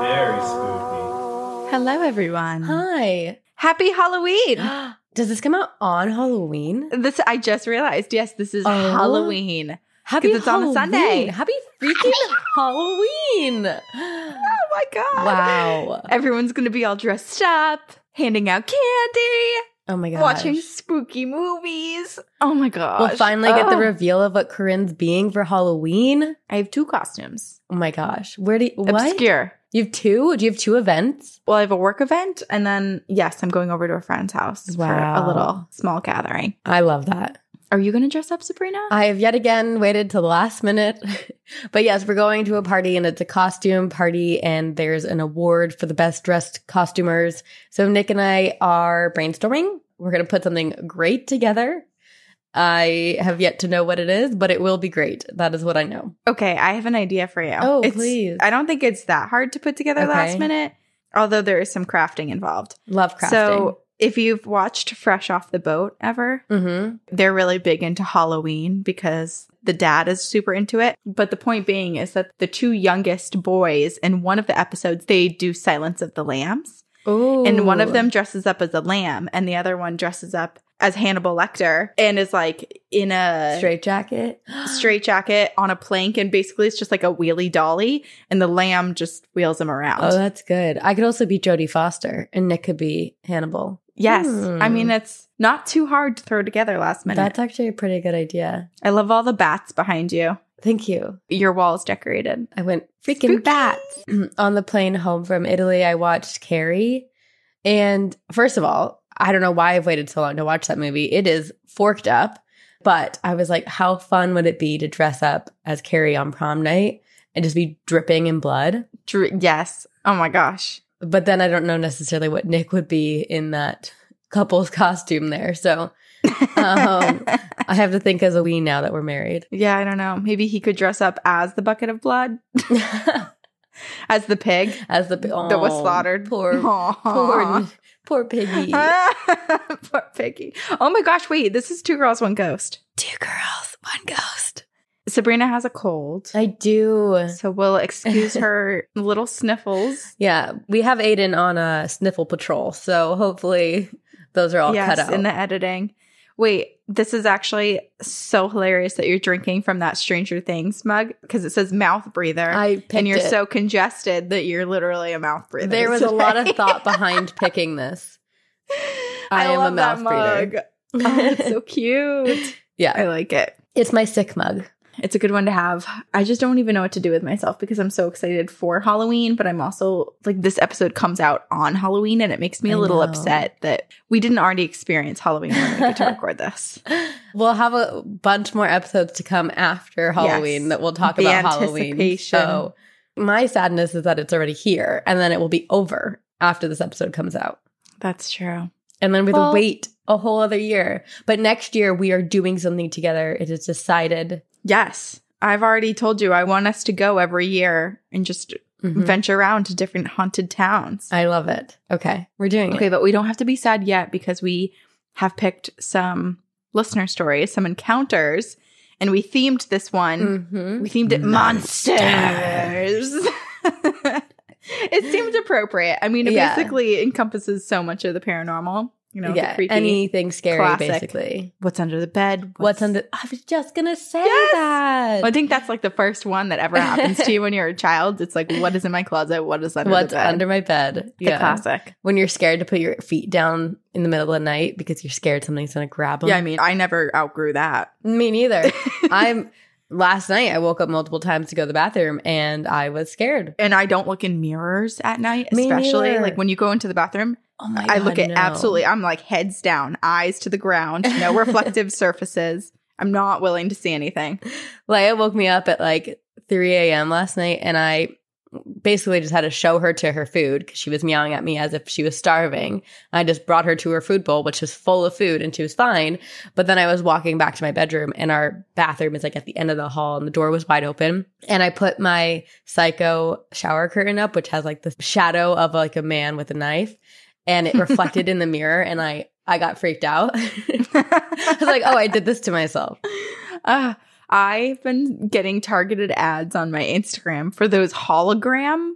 Very spooky. Hello, everyone. Hi. Happy Halloween. Does this come out on Halloween? this I just realized. Yes, this is Oh. Halloween. Happy it's on a Sunday. Halloween. Happy freaking Halloween. Oh my god. Wow. Everyone's gonna be all dressed up, handing out candy, Oh my god. watching spooky movies. Oh my god. We'll finally get the oh. reveal of what Corinne's being for Halloween. I have two costumes. Oh my gosh. Where do you what? Obscure. You have two? Do you have two events? Well, I have a work event, and then yes, I'm going over to a friend's house for Wow. a little small gathering. I love that. Are you gonna dress up, Sabrina? I have yet again waited till the last minute. but yes, we're going to a party and it's a costume party and there's an award for the best dressed costumers. So Nick and I are brainstorming. We're going to put something great together. I have yet to know what it is, but it will be great. That is what I know. Okay, I have an idea for you. Oh, It's- please. I don't think it's that hard to put together Okay. last minute, although there is some crafting involved. Love crafting. So, if you've watched Fresh Off the Boat ever, hmm they're really big into Halloween because the dad is super into it. But the point being is that the two youngest boys in one of the episodes, they do Silence of the Lambs. Ooh. And one of them dresses up as a lamb, and the other one dresses up as Hannibal Lecter and is like in a straight jacket. straight jacket on a plank and basically it's just like a wheelie dolly and the lamb just wheels him around. Oh, that's good. I could also be Jodie Foster and Nick could be Hannibal. Yes. Hmm. I mean it's not too hard to throw together last minute. That's actually a pretty good idea. I love all the bats behind you. Thank you. Your wall's decorated. I went freaking Spooky. bats. On the plane home from Italy, I watched Carrie. And first of all, I don't know why I've waited so long to watch that movie. It is forked up, but I was like, how fun would it be to dress up as Carrie on prom night and just be dripping in blood? Dr- yes. Oh my gosh. But then I don't know necessarily what Nick would be in that couple's costume there. So um, I have to think as a we now that we're married. yeah, I don't know. Maybe he could dress up as the bucket of blood, as the pig as the that was slaughtered. Poor, Aw. poor, poor piggy. Poor piggy. Oh my gosh, wait, this is Two Girls, One Ghost. Two girls, one ghost. Sabrina has a cold. I do. So we'll excuse her little sniffles. Yeah, we have Aiden on a sniffle patrol, so hopefully those are all yes, cut out. in the editing. Wait, this is actually so hilarious that you're drinking from that Stranger Things mug because it says mouth breather. I picked and you're it. so congested that you're literally a mouth breather. There was a lot of thought behind picking this. I, am a love that mouth breather. mug. Oh, it's so cute. yeah, I like it. it's my sick mug. It's a good one to have. I just don't even know what to do with myself because I'm so excited for Halloween, but I'm also like this episode comes out on Halloween and it makes me a I little know. upset that we didn't already experience Halloween when we get to record this. We'll have a bunch more episodes to come after Halloween Yes. that we'll talk about Halloween. So my sadness is that it's already here and then it will be over after this episode comes out. That's true. And then we have Well- to wait a whole other year. But next year we are doing something together. It is decided. Yes. I've already told you I want us to go every year and just Mhm. venture around to different haunted towns. I love it. Okay, we're doing Okay, it. but we don't have to be sad yet because we have picked some listener stories, some encounters, and we themed this one. Mhm. We themed it monsters. it seemed appropriate. I mean, it Yeah. basically encompasses so much of the paranormal. You know, the yeah, creepy. anything scary, classic. basically. what's under the bed? What's under? I was just gonna say Yes! that. Well, I think that's like the first one that ever happens to you when you're a child. It's like, what is in my closet? What is under What's the bed? under my bed? the classic. When you're scared to put your feet down in the middle of the night because you're scared something's gonna grab them. Yeah, I mean, I never outgrew that. me neither. I'm. last night I woke up multiple times to go to the bathroom and I was scared. And I don't look in mirrors at night, especially like when you go into the bathroom. Oh my I look at no. absolutely, I'm like heads down, eyes to the ground, no reflective surfaces. I'm not willing to see anything. Leia woke me up at like 3 a.m. last night and I basically just had to show her to her food because she was meowing at me as if she was starving. I just brought her to her food bowl, which was full of food and she was fine. But then I was walking back to my bedroom and our bathroom is like at the end of the hall and the door was wide open. And I put my psycho shower curtain up, which has like the shadow of like a man with a knife and it reflected in the mirror and I I got freaked out. I was like, oh, I did this to myself. Uh, I've been getting targeted ads on my Instagram for those hologram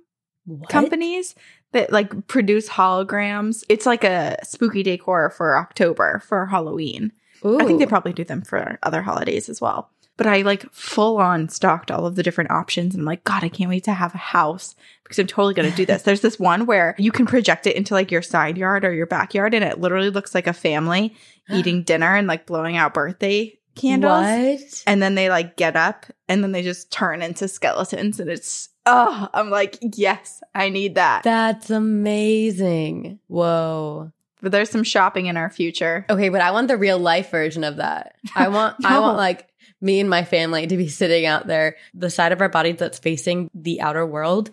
What? companies that like produce holograms. It's like a spooky decor for October for Halloween. I think they probably do them for other holidays as well. But I like full on stalked all of the different options and I'm like, God, I can't wait to have a house because I'm totally going to do this. There's this one where you can project it into like your side yard or your backyard and it literally looks like a family eating dinner and like blowing out birthday candles. What? And then they like get up and then they just turn into skeletons and it's, oh, I'm like, yes, I need that. That's amazing. Whoa. But there's some shopping in our future. Okay, but I want the real life version of that. I want I want like me and my family to be sitting out there. The side of our bodies that's facing the outer world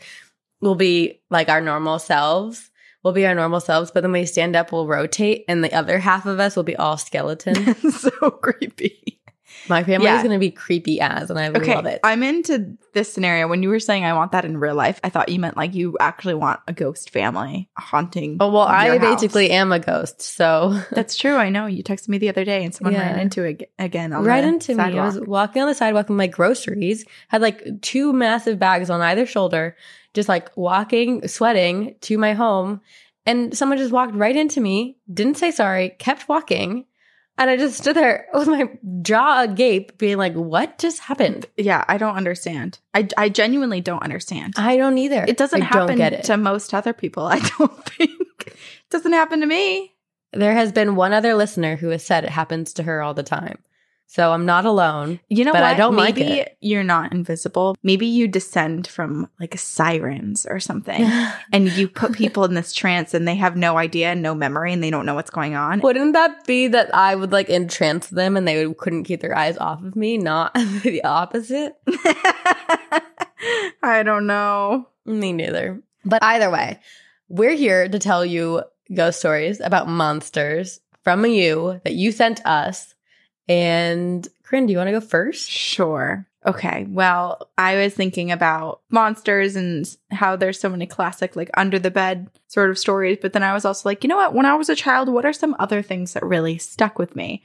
will be like our normal selves. We'll be our normal selves, but then when we stand up, we'll rotate, and the other half of us will be all skeleton. so creepy. My family Yeah. is going to be creepy as, and I Okay, love it. I'm into this scenario. When you were saying I want that in real life, I thought you meant like you actually want a ghost family haunting. oh well, I house. basically am a ghost, so That's true. I know. You texted me the other day, and someone Yeah. ran into it again. On right into me. I was walking on the sidewalk with my groceries, had like two massive bags on either shoulder, just like walking, sweating to my home. And someone just walked right into me, didn't say sorry, kept walking. And I just stood there with my jaw agape, being like, what just happened? Yeah, I don't understand. I, I genuinely don't understand. I don't either. It doesn't I happen it. to most other people. I don't think it doesn't happen to me. there has been one other listener who has said it happens to her all the time. So I'm not alone. You know But what? I don't like Maybe it. you're not invisible. Maybe you descend from like sirens or something, and you put people in this trance, and they have no idea, and no memory, and they don't know what's going on. Wouldn't that be that I would like entrance them and they would, couldn't keep their eyes off of me? Not the opposite. I don't know. Me neither. But either way, we're here to tell you ghost stories about monsters from you that you sent us. And Corinne, do you want to go first? Sure. Okay. Well, I was thinking about monsters and how there's so many classic, like under the bed sort of stories. But then I was also like, you know what? When I was a child, what are some other things that really stuck with me?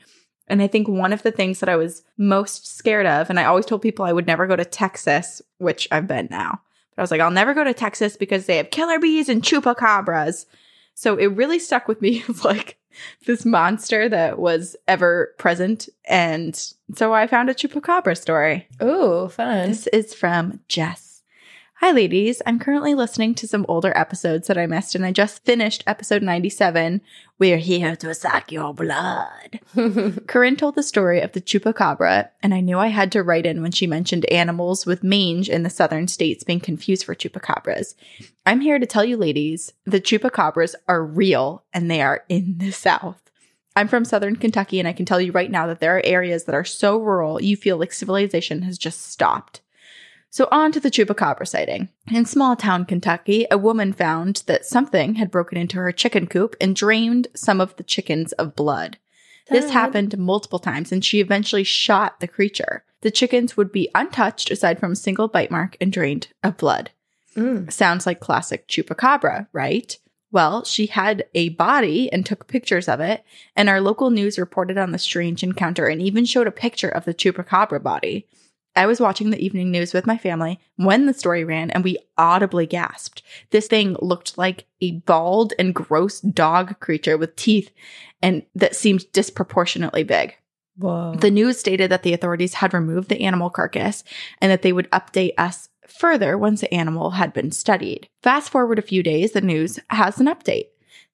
And I think one of the things that I was most scared of, and I always told people I would never go to Texas, which I've been now. But I was like, I'll never go to Texas because they have killer bees and chupacabras. So it really stuck with me like this monster that was ever present. And so I found a chupacabra story. Oh, fun. This is from Jess. Hi, ladies. I'm currently listening to some older episodes that I missed, and I just finished episode 97. We're here to suck your blood. Corinne told the story of the chupacabra, and I knew I had to write in when she mentioned animals with mange in the southern states being confused for chupacabras. I'm here to tell you, ladies, the chupacabras are real and they are in the south. I'm from southern Kentucky, and I can tell you right now that there are areas that are so rural you feel like civilization has just stopped. So, on to the chupacabra sighting. In small town Kentucky, a woman found that something had broken into her chicken coop and drained some of the chickens of blood. This Dad. happened multiple times, and she eventually shot the creature. The chickens would be untouched aside from a single bite mark and drained of blood. Mm. Sounds like classic chupacabra, right? Well, she had a body and took pictures of it, and our local news reported on the strange encounter and even showed a picture of the chupacabra body. I was watching the evening news with my family when the story ran, and we audibly gasped. This thing looked like a bald and gross dog creature with teeth and that seemed disproportionately big. Whoa. The news stated that the authorities had removed the animal carcass and that they would update us further once the animal had been studied. Fast forward a few days, the news has an update.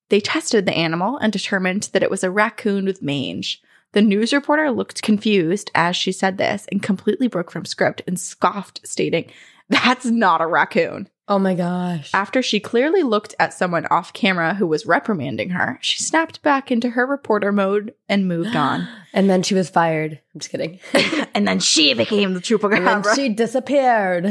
They tested the animal and determined that it was a raccoon with mange. The news reporter looked confused as she said this and completely broke from script and scoffed, stating, That's not a raccoon. Oh my gosh. After she clearly looked at someone off camera who was reprimanding her, she snapped back into her reporter mode and moved on. And then she was fired. I'm just kidding. and then she became the and then chupacabra. she disappeared.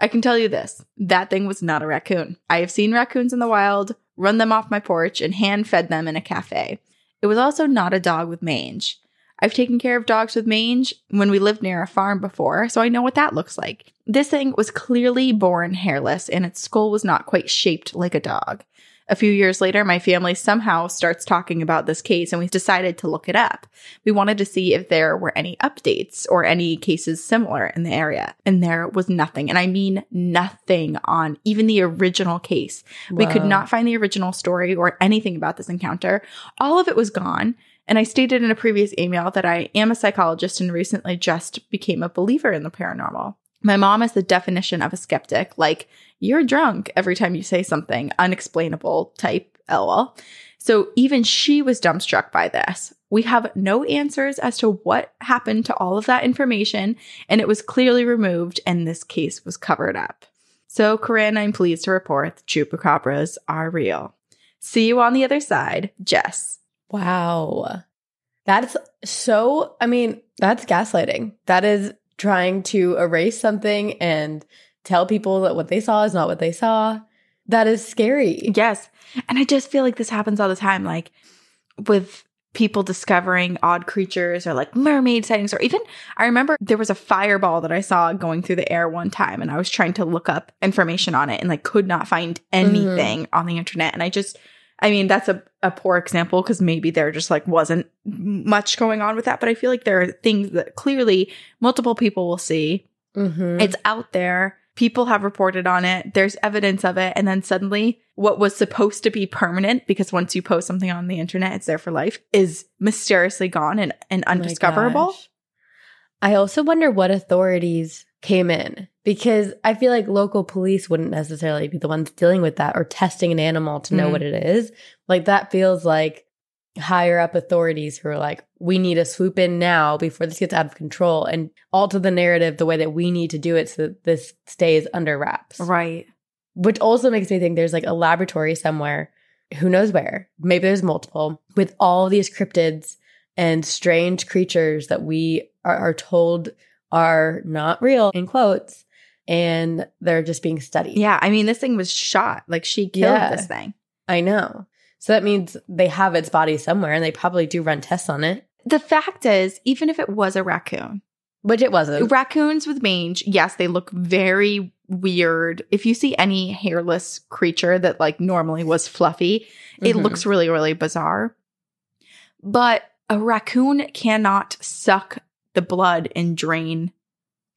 I can tell you this that thing was not a raccoon. I have seen raccoons in the wild, run them off my porch, and hand fed them in a cafe. It was also not a dog with mange. I've taken care of dogs with mange when we lived near a farm before, so I know what that looks like. This thing was clearly born hairless, and its skull was not quite shaped like a dog. A few years later, my family somehow starts talking about this case, and we decided to look it up. We wanted to see if there were any updates or any cases similar in the area, and there was nothing. And I mean nothing on even the original case. We could not find the original story or anything about this encounter. All of it was gone. And I stated in a previous email that I am a psychologist and recently just became a believer in the paranormal. My mom is the definition of a skeptic, like, you're drunk every time you say something unexplainable type lol. So even she was dumbstruck by this. We have no answers as to what happened to all of that information, and it was clearly removed, and this case was covered up. So, Corinne, I'm pleased to report the chupacabras are real. See you on the other side, Jess. Wow. That's so, I mean, that's gaslighting. That is trying to erase something and tell people that what they saw is not what they saw. That is scary. Yes. And I just feel like this happens all the time, like with people discovering odd creatures or like mermaid sightings, or even I remember there was a fireball that I saw going through the air one time, and I was trying to look up information on it and like could not find mm-hmm. anything on the internet. And I just, I mean, that's a, a poor example because maybe there just like wasn't much going on with that. But I feel like there are things that clearly multiple people will see Mm-hmm. it's out there. People have reported on it. There's evidence of it. And then suddenly, what was supposed to be permanent, because once you post something on the internet, it's there for life, is mysteriously gone and, and Oh undiscoverable. gosh. I also wonder what authorities came in because I feel like local police wouldn't necessarily be the ones dealing with that or testing an animal to know Mhm. what it is. Like that feels like higher up authorities who are like, we need to swoop in now before this gets out of control and alter the narrative the way that we need to do it so that this stays under wraps. right. Which also makes me think there's like a laboratory somewhere, who knows where, maybe there's multiple, with all these cryptids and strange creatures that we are, are told are not real, in quotes, and they're just being studied. Yeah. I mean, this thing was shot. Like she killed Yeah. this thing. I know. So that means they have its body somewhere and they probably do run tests on it, The fact is, even if it was a raccoon, which it wasn't. raccoons with mange, yes, they look very weird. If you see any hairless creature that like normally was fluffy, it Mhm. looks really, really bizarre. But a raccoon cannot suck the blood and drain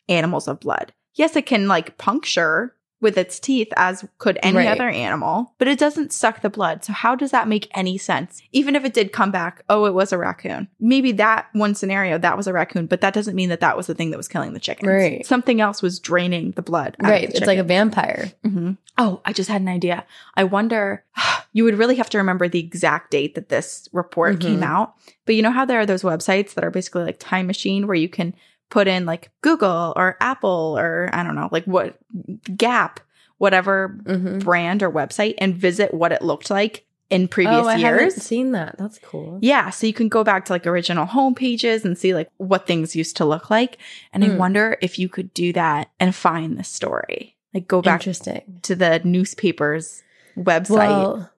animals of blood. Yes, it can like puncture with its teeth as could any Right. other animal, but it doesn't suck the blood. So how does that make any sense? Even if it did come back, oh, it was a raccoon. Maybe that one scenario that was a raccoon, but that doesn't mean that that was the thing that was killing the chickens. Right. Something else was draining the blood. right. the It's like a vampire. Mhm. Oh, I just had an idea. I wonder, you would really have to remember the exact date that this report Mhm. came out. But you know how there are those websites that are basically like Time Machine where you can put in like Google or Apple or I don't know, like what Gap, whatever Mm-hmm. brand or website and visit what it looked like in previous Oh, I haven't years. seen that. That's cool. Yeah, so you can go back to like original home pages and see like what things used to look like. And I Mm. wonder if you could do that and find the story. Like go back to the newspaper's website. Well,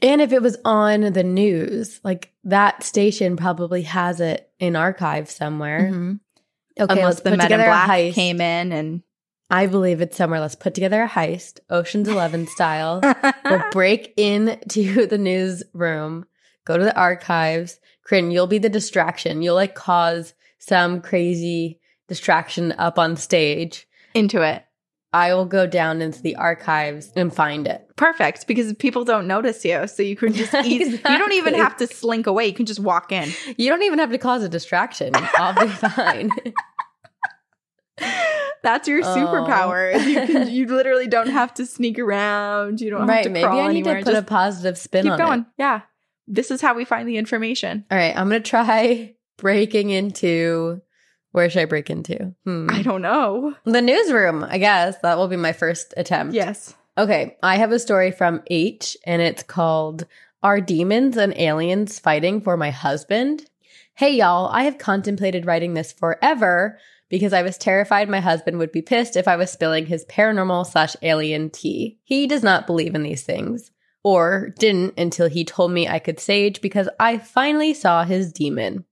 and if it was on the news, like that station probably has it in archive somewhere. Mhm. Okay, Unless let's the put Men in Black heist. came in and I believe it's somewhere. Let's put together a heist, Ocean's Eleven style. we'll break into the newsroom, go to the archives. Corinne, you'll be the distraction. You'll like cause some crazy distraction up on stage. into it. I will go down into the archives and find it. Perfect, because people don't notice you, so you can just you don't even have to slink away. You can just walk in. You don't even have to cause a distraction. I'll be fine. That's your Oh. superpower. is You can, you literally don't have to sneak around. You don't have right. to Maybe crawl I need anywhere. to put a positive spin keep on going. it. Yeah, this is how we find the information. All right. I'm going to try breaking into where should I break into? Hmm. I don't know. The newsroom, I guess. That will be my first attempt. Yes. Okay, I have a story from H and it's called Are Demons and Aliens Fighting for My Husband? Hey y'all, I have contemplated writing this forever because I was terrified my husband would be pissed if I was spilling his paranormal slash alien tea. He does not believe in these things. Or didn't until he told me I could sage because I finally saw his demon.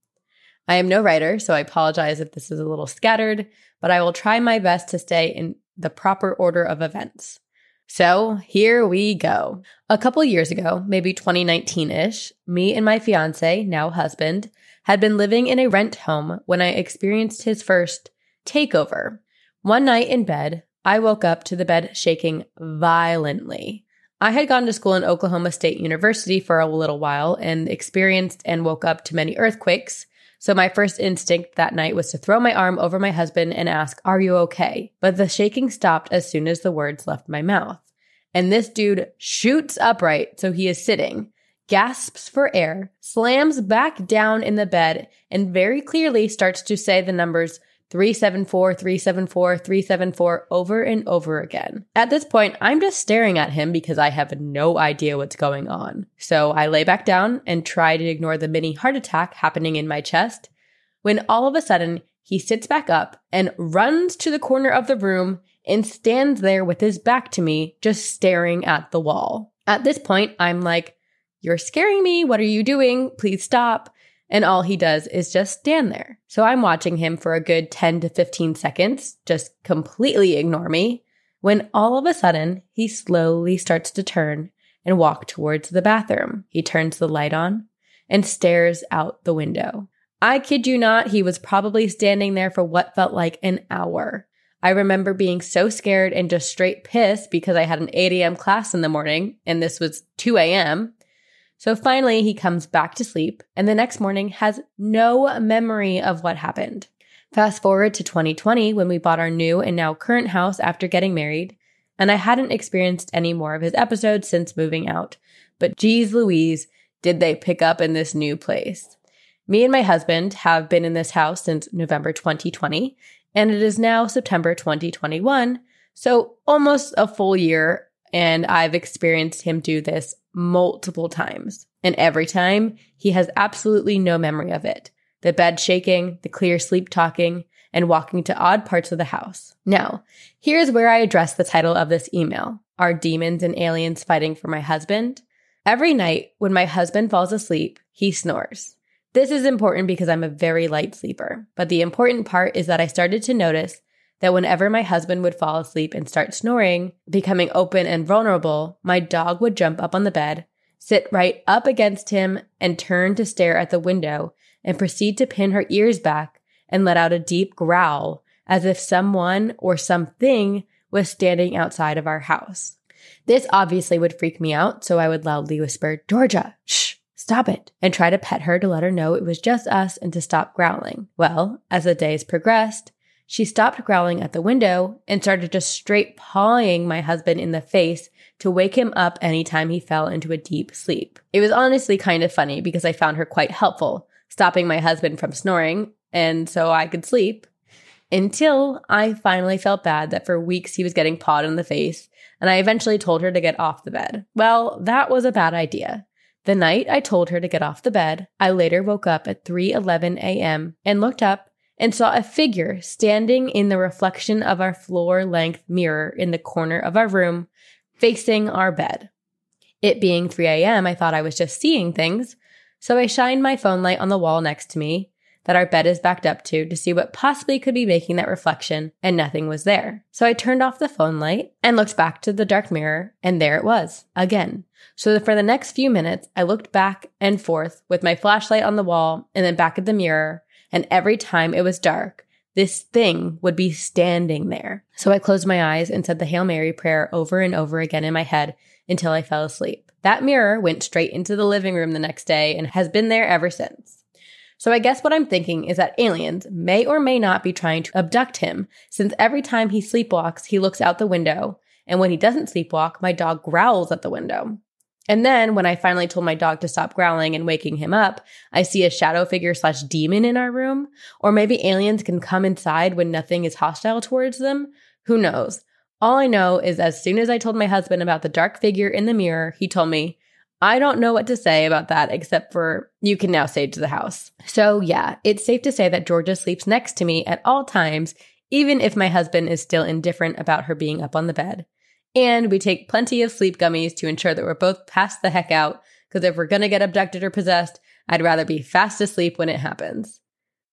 I am no writer, so I apologize if this is a little scattered, but I will try my best to stay in the proper order of events. So here we go. A couple years ago, maybe 2019 ish, me and my fiance, now husband, had been living in a rent home when I experienced his first takeover. One night in bed, I woke up to the bed shaking violently. I had gone to school in Oklahoma State University for a little while and experienced and woke up to many earthquakes. So my first instinct that night was to throw my arm over my husband and ask, Are you okay? But the shaking stopped as soon as the words left my mouth. And this dude shoots upright, so he is sitting, gasps for air, slams back down in the bed, and very clearly starts to say the numbers 374, 374, 374 over and over again. At this point, I'm just staring at him because I have no idea what's going on. So I lay back down and try to ignore the mini heart attack happening in my chest when all of a sudden he sits back up and runs to the corner of the room and stands there with his back to me, just staring at the wall. At this point, I'm like, You're scaring me. What are you doing? Please stop. And all he does is just stand there. So I'm watching him for a good 10 to 15 seconds, just completely ignore me, when all of a sudden he slowly starts to turn and walk towards the bathroom. He turns the light on and stares out the window. I kid you not, he was probably standing there for what felt like an hour. I remember being so scared and just straight pissed because I had an 8 a.m. class in the morning and this was 2 a.m. So finally, he comes back to sleep and the next morning has no memory of what happened. Fast forward to 2020 when we bought our new and now current house after getting married, and I hadn't experienced any more of his episodes since moving out. But geez Louise, did they pick up in this new place. Me and my husband have been in this house since November 2020, and it is now September 2021, so almost a full year, and I've experienced him do this multiple times. And every time, he has absolutely no memory of it. The bed shaking, the clear sleep talking, and walking to odd parts of the house. Now, here's where I address the title of this email Are demons and aliens fighting for my husband? Every night, when my husband falls asleep, he snores. This is important because I'm a very light sleeper. But the important part is that I started to notice that whenever my husband would fall asleep and start snoring, becoming open and vulnerable, my dog would jump up on the bed, sit right up against him, and turn to stare at the window and proceed to pin her ears back and let out a deep growl as if someone or something was standing outside of our house. This obviously would freak me out, so I would loudly whisper, Georgia, shh, stop it, and try to pet her to let her know it was just us and to stop growling. Well, as the days progressed, she stopped growling at the window and started just straight pawing my husband in the face to wake him up anytime he fell into a deep sleep. It was honestly kind of funny because I found her quite helpful, stopping my husband from snoring, and so I could sleep. Until I finally felt bad that for weeks he was getting pawed in the face, and I eventually told her to get off the bed. Well, that was a bad idea. The night I told her to get off the bed, I later woke up at 3:11 a.m. and looked up and saw a figure standing in the reflection of our floor length mirror in the corner of our room, facing our bed. It being 3 a.m., I thought I was just seeing things, so I shined my phone light on the wall next to me that our bed is backed up to to see what possibly could be making that reflection, and nothing was there. So I turned off the phone light and looked back to the dark mirror, and there it was, again. So for the next few minutes, I looked back and forth with my flashlight on the wall and then back at the mirror, and every time it was dark, this thing would be standing there. So I closed my eyes and said the Hail Mary prayer over and over again in my head until I fell asleep. That mirror went straight into the living room the next day and has been there ever since. So I guess what I'm thinking is that aliens may or may not be trying to abduct him, since every time he sleepwalks, he looks out the window, and when he doesn't sleepwalk, my dog growls at the window. And then when I finally told my dog to stop growling and waking him up, I see a shadow figure slash demon in our room. Or maybe aliens can come inside when nothing is hostile towards them. Who knows? All I know is as soon as I told my husband about the dark figure in the mirror, he told me, I don't know what to say about that except for you can now sage the house. So, yeah, it's safe to say that Georgia sleeps next to me at all times, even if my husband is still indifferent about her being up on the bed. And we take plenty of sleep gummies to ensure that we're both passed the heck out, because if we're gonna get abducted or possessed, I'd rather be fast asleep when it happens.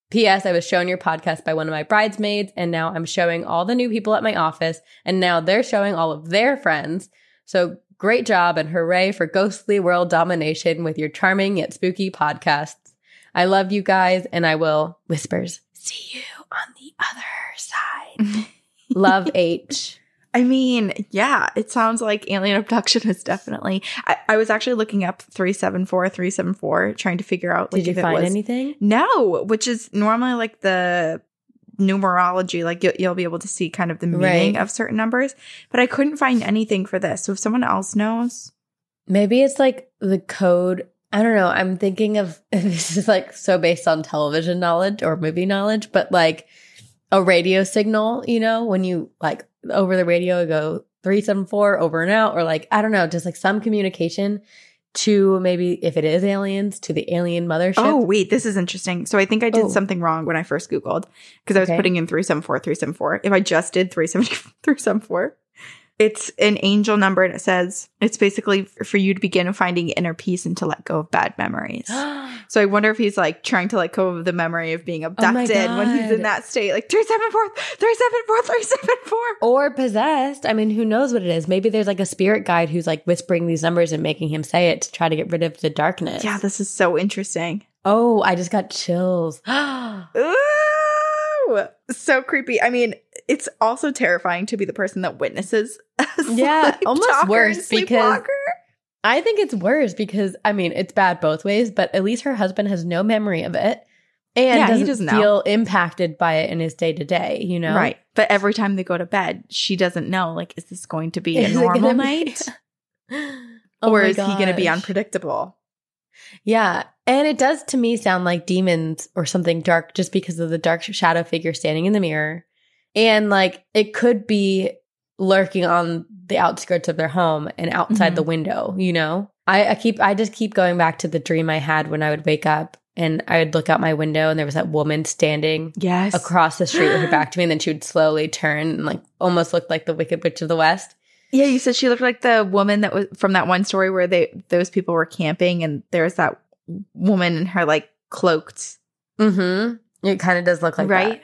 P.S. I was shown your podcast by one of my bridesmaids, and now I'm showing all the new people at my office, and now they're showing all of their friends. So great job and hooray for ghostly world domination with your charming yet spooky podcasts. I love you guys, and I will, whispers, see you on the other side. love H. I mean, yeah, it sounds like alien abduction is definitely. I, I was actually looking up 374, 374, trying to figure out. Like, Did you if it find was- anything? No, which is normally like the numerology, like you'll, you'll be able to see kind of the meaning Right. of certain numbers, but I couldn't find anything for this. So if someone else knows, Maybe it's like the code. I don't know. I'm thinking of this is like so based on television knowledge or movie knowledge, but like a radio signal, you know, when you like over the radio go 374 over and out, or like, I don't know, just like some communication to maybe if it is aliens to the alien mothership. oh wait, this is interesting. So I think I did Oh. something wrong when I first Googled because I was Okay. putting in 374, 374. If I just did 370, 374, it's an angel number and it says it's basically for you to begin finding inner peace and to let go of bad memories. So I wonder if he's like trying to let go of the memory of being Oh abducted when he's in that state, like 374, 374, 374. or possessed. I mean, who knows what it is? Maybe there's like a spirit guide who's like whispering these numbers and making him say it to try to get rid of the darkness. Yeah, this is so interesting. Oh, I just got chills. So creepy. I mean, it's also terrifying to be the person that witnesses. a Yeah, almost worse because- I think it's worse because I mean it's bad both ways, but at least her husband has no memory of it and Yeah, he doesn't, doesn't feel impacted by it in his day to day. You know, right. But every time they go to bed, she doesn't know. Like, is this going to be a Is it normal night, Oh or is he going to be unpredictable? Yeah, and it does to me sound like demons or something dark, just because of the dark shadow figure standing in the mirror, and like it could be lurking on the outskirts of their home and outside Mhm. the window. You know, I, I keep I just keep going back to the dream I had when I would wake up and I would look out my window and there was that woman standing Yes. across the street with her back to me, and then she would slowly turn and like almost looked like the Wicked Witch of the West. Yeah, you said she looked like the woman that was from that one story where they those people were camping and there's that woman in her like cloaked Mm-hmm. It kind of does look like that. right.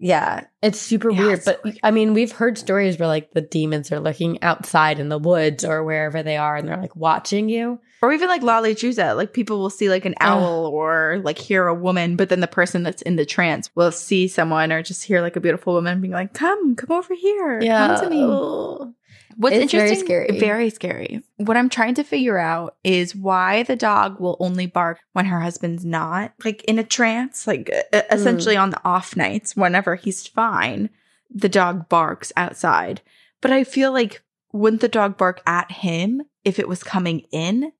Yeah, it's super Yeah, weird. it's But creepy. I mean, we've heard stories where like the demons are looking outside in the woods or wherever they are, and they're like watching you. Or even like La Lechuza, like people will see like an Ugh. owl or like hear a woman, but then the person that's in the trance will see someone or just hear like a beautiful woman being like, "Come, come over here, come to me." What's It's very interesting, scary. very scary. What I'm trying to figure out is why the dog will only bark when her husband's not, like in a trance, like uh, essentially on the off nights, whenever he's fine, the dog barks outside. But I feel like wouldn't the dog bark at him if it was coming in?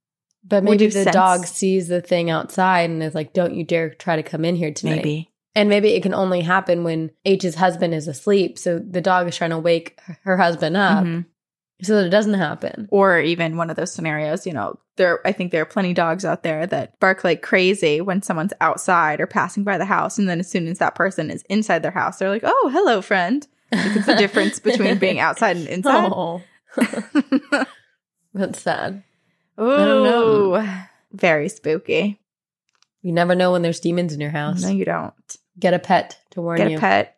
But maybe the sense- dog sees the thing outside and is like, "Don't you dare try to come in here tonight." Maybe. And maybe it can only happen when H's husband is asleep. So the dog is trying to wake her husband up Mhm. So that it doesn't happen. Or even one of those scenarios, you know, there I think there are plenty of dogs out there that bark like crazy when someone's outside or passing by the house. And then as soon as that person is inside their house, they're like, Oh, hello, friend. Like it's the difference between being outside and inside. Oh, that's sad. Oh, very spooky. You never know when there's demons in your house. No, you don't. Get a pet to warn Get you. a pet.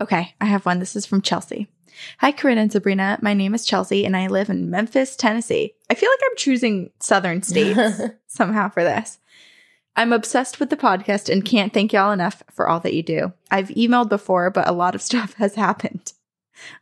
Okay, I have one. This is from Chelsea. Hi, Corinne and Sabrina. My name is Chelsea and I live in Memphis, Tennessee. I feel like I'm choosing southern states somehow for this. I'm obsessed with the podcast and can't thank y'all enough for all that you do. I've emailed before, but a lot of stuff has happened.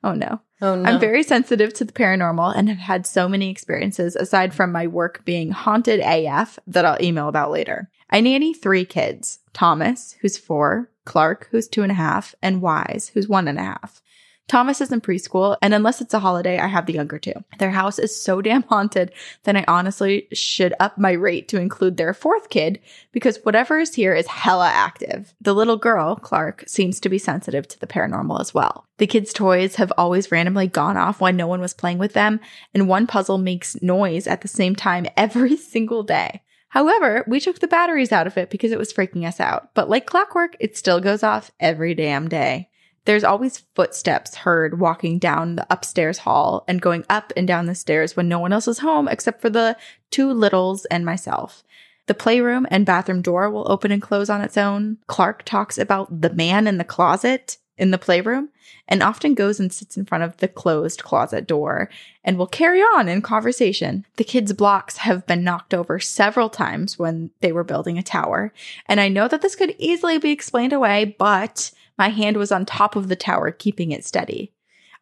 Oh no. Oh no. I'm very sensitive to the paranormal and have had so many experiences aside from my work being haunted AF that I'll email about later. I nanny three kids Thomas, who's four, Clark, who's two and a half, and Wise, who's one and a half. Thomas is in preschool, and unless it's a holiday, I have the younger two. Their house is so damn haunted that I honestly should up my rate to include their fourth kid because whatever is here is hella active. The little girl, Clark, seems to be sensitive to the paranormal as well. The kids' toys have always randomly gone off when no one was playing with them, and one puzzle makes noise at the same time every single day. However, we took the batteries out of it because it was freaking us out. But like clockwork, it still goes off every damn day. There's always footsteps heard walking down the upstairs hall and going up and down the stairs when no one else is home except for the two littles and myself. The playroom and bathroom door will open and close on its own. Clark talks about the man in the closet in the playroom and often goes and sits in front of the closed closet door and will carry on in conversation. The kids' blocks have been knocked over several times when they were building a tower. And I know that this could easily be explained away, but my hand was on top of the tower, keeping it steady.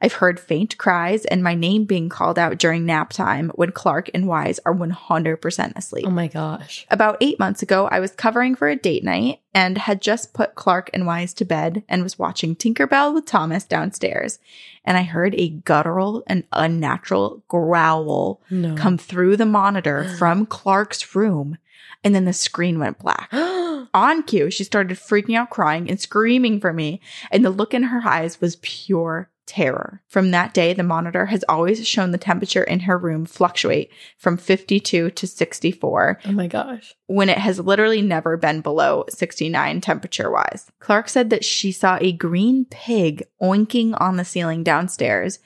I've heard faint cries and my name being called out during nap time when Clark and Wise are 100% asleep. oh my gosh. About eight months ago, I was covering for a date night and had just put Clark and Wise to bed and was watching Tinkerbell with Thomas downstairs. And I heard a guttural and unnatural growl No. come through the monitor from Clark's room. And then the screen went black. On cue, she started freaking out, crying, and screaming for me. And the look in her eyes was pure terror. From that day, the monitor has always shown the temperature in her room fluctuate from 52 to 64 oh my gosh. when it has literally never been below 69 temperature wise. Clark said that she saw a green pig oinking on the ceiling downstairs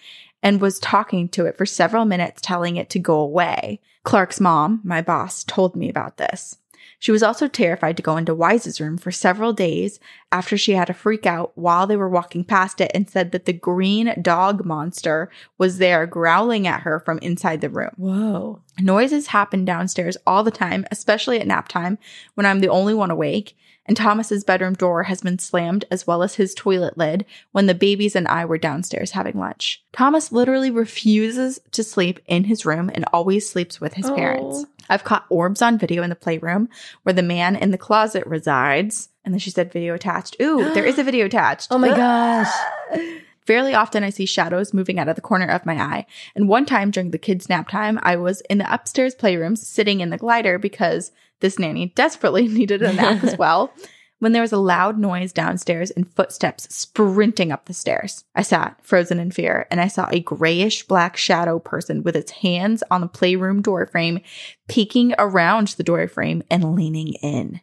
and was talking to it for several minutes, telling it to go away. Clark's mom, my boss, told me about this. She was also terrified to go into Wise's room for several days after she had a freak out while they were walking past it and said that the green dog monster was there growling at her from inside the room. Whoa. Noises happen downstairs all the time, especially at nap time when I'm the only one awake. And Thomas's bedroom door has been slammed as well as his toilet lid when the babies and I were downstairs having lunch. Thomas literally refuses to sleep in his room and always sleeps with his Oh. parents. I've caught orbs on video in the playroom where the man in the closet resides. And then she said video attached. Ooh, there is a video attached. Oh my gosh. Fairly often, I see shadows moving out of the corner of my eye. And one time during the kids' nap time, I was in the upstairs playrooms sitting in the glider because this nanny desperately needed a nap as well. When there was a loud noise downstairs and footsteps sprinting up the stairs. I sat, frozen in fear, and I saw a grayish black shadow person with its hands on the playroom doorframe, peeking around the doorframe and leaning in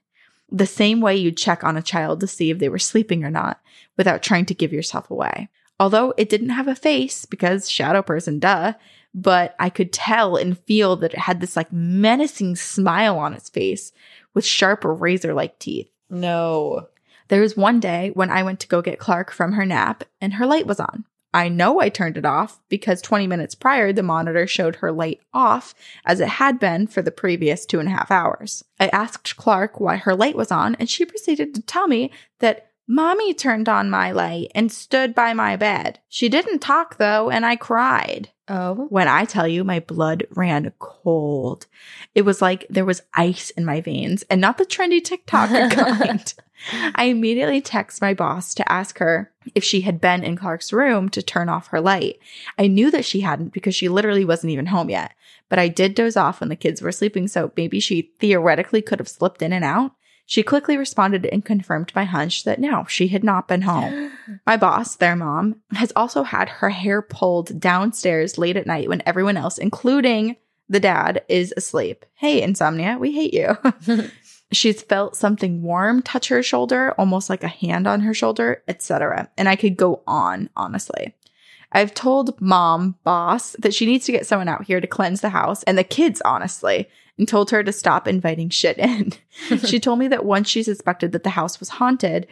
the same way you'd check on a child to see if they were sleeping or not without trying to give yourself away. Although it didn't have a face because shadow person, duh, but I could tell and feel that it had this like menacing smile on its face with sharp razor like teeth. No. There was one day when I went to go get Clark from her nap and her light was on. I know I turned it off because 20 minutes prior, the monitor showed her light off as it had been for the previous two and a half hours. I asked Clark why her light was on, and she proceeded to tell me that mommy turned on my light and stood by my bed. She didn't talk though, and I cried. Oh. When I tell you my blood ran cold, it was like there was ice in my veins and not the trendy TikTok kind. I immediately text my boss to ask her if she had been in Clark's room to turn off her light. I knew that she hadn't because she literally wasn't even home yet, but I did doze off when the kids were sleeping, so maybe she theoretically could have slipped in and out. She quickly responded and confirmed my hunch that no, she had not been home. My boss, their mom, has also had her hair pulled downstairs late at night when everyone else, including the dad, is asleep. Hey, insomnia, we hate you. She's felt something warm touch her shoulder, almost like a hand on her shoulder, etc. And I could go on, honestly. I've told mom, boss, that she needs to get someone out here to cleanse the house and the kids, honestly, and told her to stop inviting shit in. she told me that once she suspected that the house was haunted,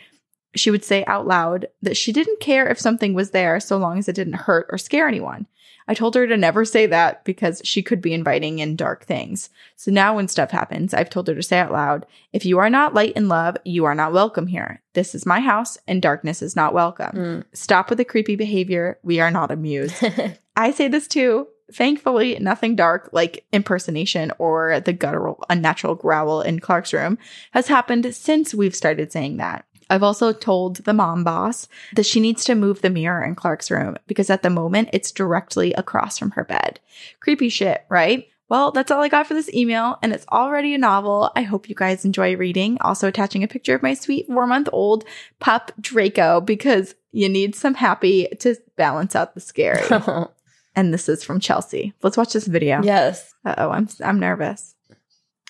she would say out loud that she didn't care if something was there so long as it didn't hurt or scare anyone. I told her to never say that because she could be inviting in dark things. So now when stuff happens, I've told her to say out loud, if you are not light and love, you are not welcome here. This is my house and darkness is not welcome. Mm. Stop with the creepy behavior. We are not amused. I say this too. Thankfully, nothing dark like impersonation or the guttural, unnatural growl in Clark's room has happened since we've started saying that. I've also told the mom boss that she needs to move the mirror in Clark's room because at the moment it's directly across from her bed. Creepy shit, right? Well, that's all I got for this email, and it's already a novel. I hope you guys enjoy reading. Also, attaching a picture of my sweet four month old pup Draco because you need some happy to balance out the scary. and this is from Chelsea. Let's watch this video. yes. Uh oh, I'm I'm nervous.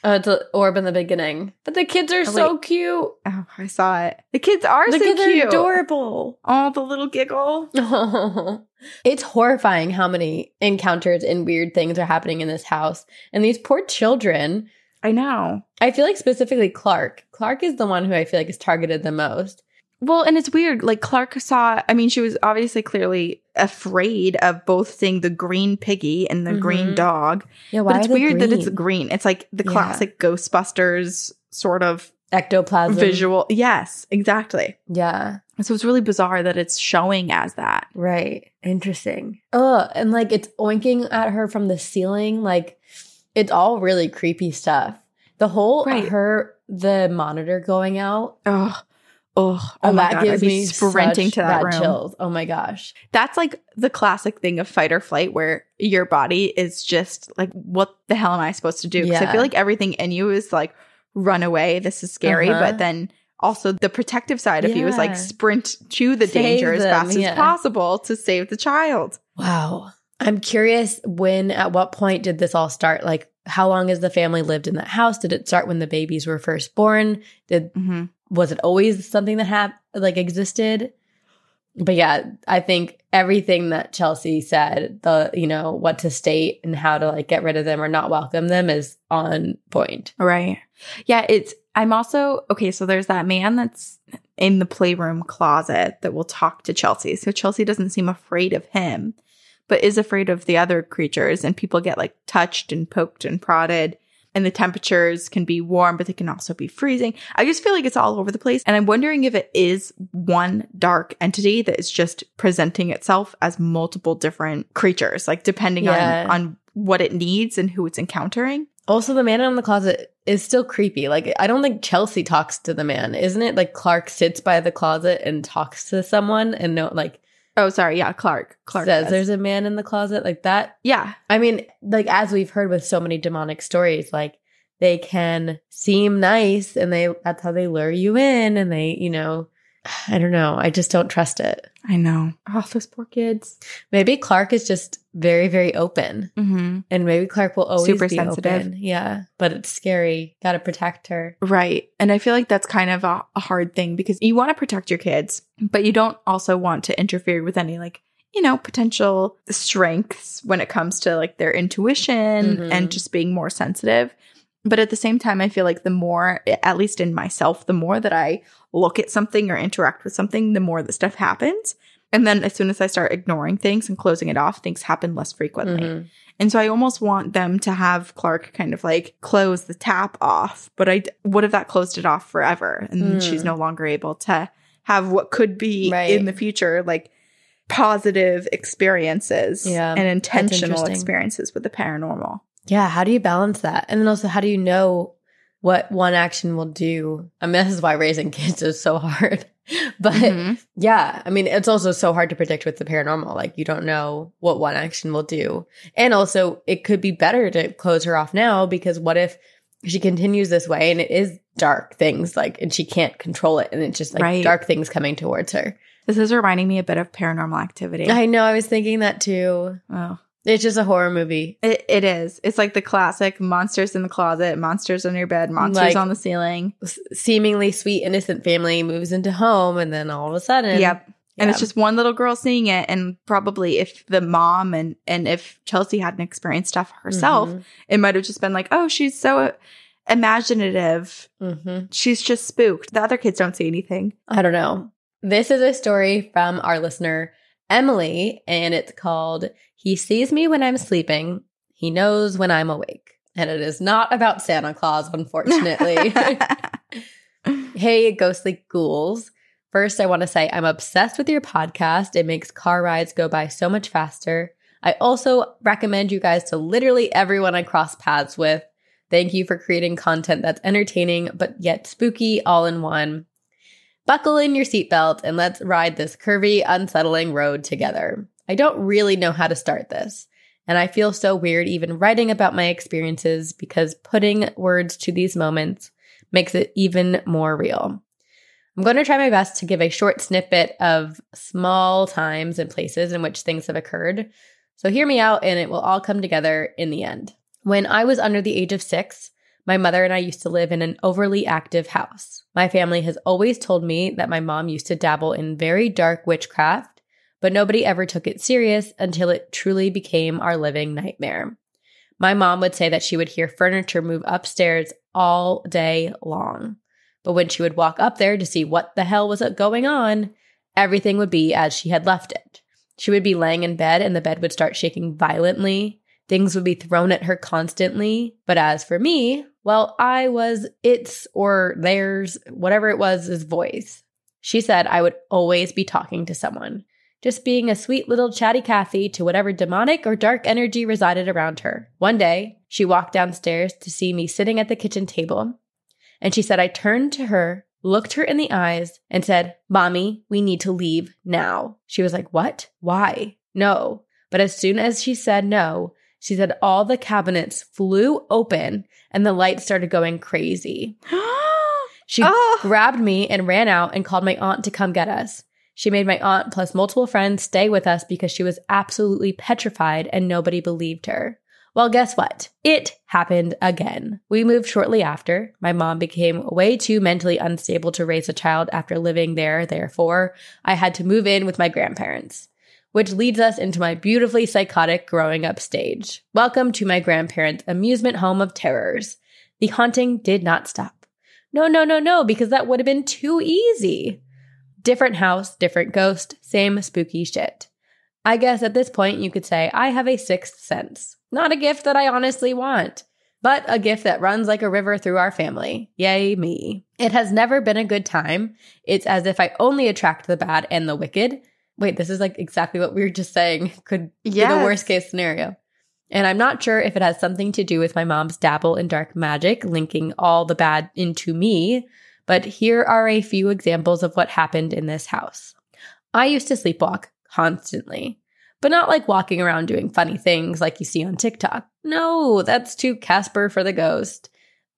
Oh, it's an orb in the beginning. But the kids are Oh, so cute. Oh, I saw it. The kids are The so kids cute. are adorable. Oh, the little giggle. it's horrifying how many encounters and weird things are happening in this house. And these poor children, I know. I feel like specifically Clark. Clark is the one who I feel like is targeted the most. Well, and it's weird. Like Clark saw, I mean, she was obviously clearly afraid of both seeing the green piggy and the green Mhm. dog. Yeah, but it's weird that it's green. It's like the Yeah. classic Ghostbusters sort of ectoplasm visual. Yes, exactly. Yeah, So it's really bizarre that it's showing as that. right. Interesting. Oh, and like it's oinking at her from the ceiling. Like it's all really creepy stuff. The whole Right. her the monitor going out. Oh, oh, oh my that god! gives I'd be me sprinting to that room. chills. Oh my gosh. That's like the classic thing of fight or flight, where your body is just like, "What the hell am I supposed to do?" Because I feel like everything in you is like, "Run away! This is scary." Uh-huh. But then also the protective side of you is like sprint to the Save danger as fast yeah. as possible to save the child. Wow. I'm curious when, at what point did this all start? Like, how long has the family lived in that house? Did it start when the babies were first born? Did Mm-hmm. Was it always something that had like existed? But yeah, I think everything that Chelsea said, the you know what to state and how to like get rid of them or not welcome them, is on point. Right. Yeah, it's I'm also okay, so there's that man that's in the playroom closet that will talk to Chelsea. So Chelsea doesn't seem afraid of him, but is afraid of the other creatures and people get like touched and poked and prodded and the temperatures can be warm but they can also be freezing. I just feel like it's all over the place and I'm wondering if it is one dark entity that is just presenting itself as multiple different creatures like depending Yeah. on on what it needs and who it's encountering. Also, the man in the closet is still creepy. Like, I don't think Chelsea talks to the man, isn't it? Like Clark sits by the closet and talks to someone, and no, like Oh, sorry. Yeah, Clark. Clark says there's a man in the closet. Like that yeah, I mean, like as we've heard with so many demonic stories, like they can seem nice and they that's how they lure you in and they, you know, I don't know. I just don't trust it. I know. Oh, those poor kids. Maybe Clark is just very, very open. Mm-hmm. And maybe Clark will always Super be sensitive. open. Yeah. But it's scary. Gotta protect her. Right. And I feel like that's kind of a, a hard thing because you want to protect your kids, but you don't also want to interfere with any like, you know, potential strengths when it comes to like their intuition Mhm. and just being more sensitive. But at the same time, I feel like the more, at least in myself, the more that I look at something or interact with something, the more that stuff happens. And then as soon as I start ignoring things and closing it off, things happen less frequently. Mhm. And so I almost want them to have Clark kind of like close the tap off. But I, what if that closed it off forever and Mm. she's no longer able to have what could be Right. in the future like positive experiences Yeah, and intentional experiences with the paranormal? Yeah. How do you balance that? And then also, how do you know what one action will do? I mean, this is why raising kids is so hard. but Mhm. Yeah. I mean, it's also so hard to predict with the paranormal. Like, you don't know what one action will do. And also, it could be better to close her off now because what if she continues this way and it is dark things, like, and she can't control it and it's just like Right. dark things coming towards her? This is reminding me a bit of paranormal activity. I know. I was thinking that too. oh. It's just a horror movie. It, it is. It's like the classic monsters in the closet, monsters on your bed, monsters Like- on the ceiling. S- seemingly sweet, innocent family moves into home and then all of a sudden. Yep. And it's just one little girl seeing it. And probably if the mom and, and if Chelsea hadn't experienced stuff herself, Mhm. it might have just been like, oh, she's so imaginative. Mhm. She's just spooked. The other kids don't see anything. I don't know. This is a story from our listener, Emily, and it's called He Sees Me When I'm Sleeping, He Knows When I'm Awake. And it is not about Santa Claus, unfortunately. hey, ghostly ghouls. First, I want to say I'm obsessed with your podcast. It makes car rides go by so much faster. I also recommend you guys to literally everyone I cross paths with. Thank you for creating content that's entertaining but yet spooky all in one. Buckle in your seatbelt and let's ride this curvy, unsettling road together. I don't really know how to start this, and I feel so weird even writing about my experiences because putting words to these moments makes it even more real. I'm going to try my best to give a short snippet of small times and places in which things have occurred. So hear me out and it will all come together in the end. When I was under the age of six, my mother and I used to live in an overly active house. My family has always told me that my mom used to dabble in very dark witchcraft, but nobody ever took it serious until it truly became our living nightmare. My mom would say that she would hear furniture move upstairs all day long. But when she would walk up there to see what the hell was going on, everything would be as she had left it. She would be laying in bed and the bed would start shaking violently. Things would be thrown at her constantly. But as for me, well, I was its or theirs, whatever it was, his voice. She said I would always be talking to someone, just being a sweet little chatty Cathy to whatever demonic or dark energy resided around her. One day, she walked downstairs to see me sitting at the kitchen table. And she said I turned to her, looked her in the eyes, and said, Mommy, we need to leave now. She was like, What? Why? No. But as soon as she said no, she said all the cabinets flew open and the lights started going crazy. she Oh. grabbed me and ran out and called my aunt to come get us. She made my aunt plus multiple friends stay with us because she was absolutely petrified and nobody believed her. Well, guess what? It happened again. We moved shortly after. My mom became way too mentally unstable to raise a child after living there. Therefore, I had to move in with my grandparents which leads us into my beautifully psychotic growing up stage. Welcome to my grandparents' amusement home of terrors. The haunting did not stop. No, no, no, no, because that would have been too easy. Different house, different ghost, same spooky shit. I guess at this point you could say I have a sixth sense. Not a gift that I honestly want, but a gift that runs like a river through our family. Yay, me. It has never been a good time. It's as if I only attract the bad and the wicked. Wait, this is like exactly what we were just saying could be the worst case scenario. And I'm not sure if it has something to do with my mom's dabble in dark magic, linking all the bad into me, but here are a few examples of what happened in this house. I used to sleepwalk constantly, but not like walking around doing funny things like you see on TikTok. No, that's too Casper for the ghost.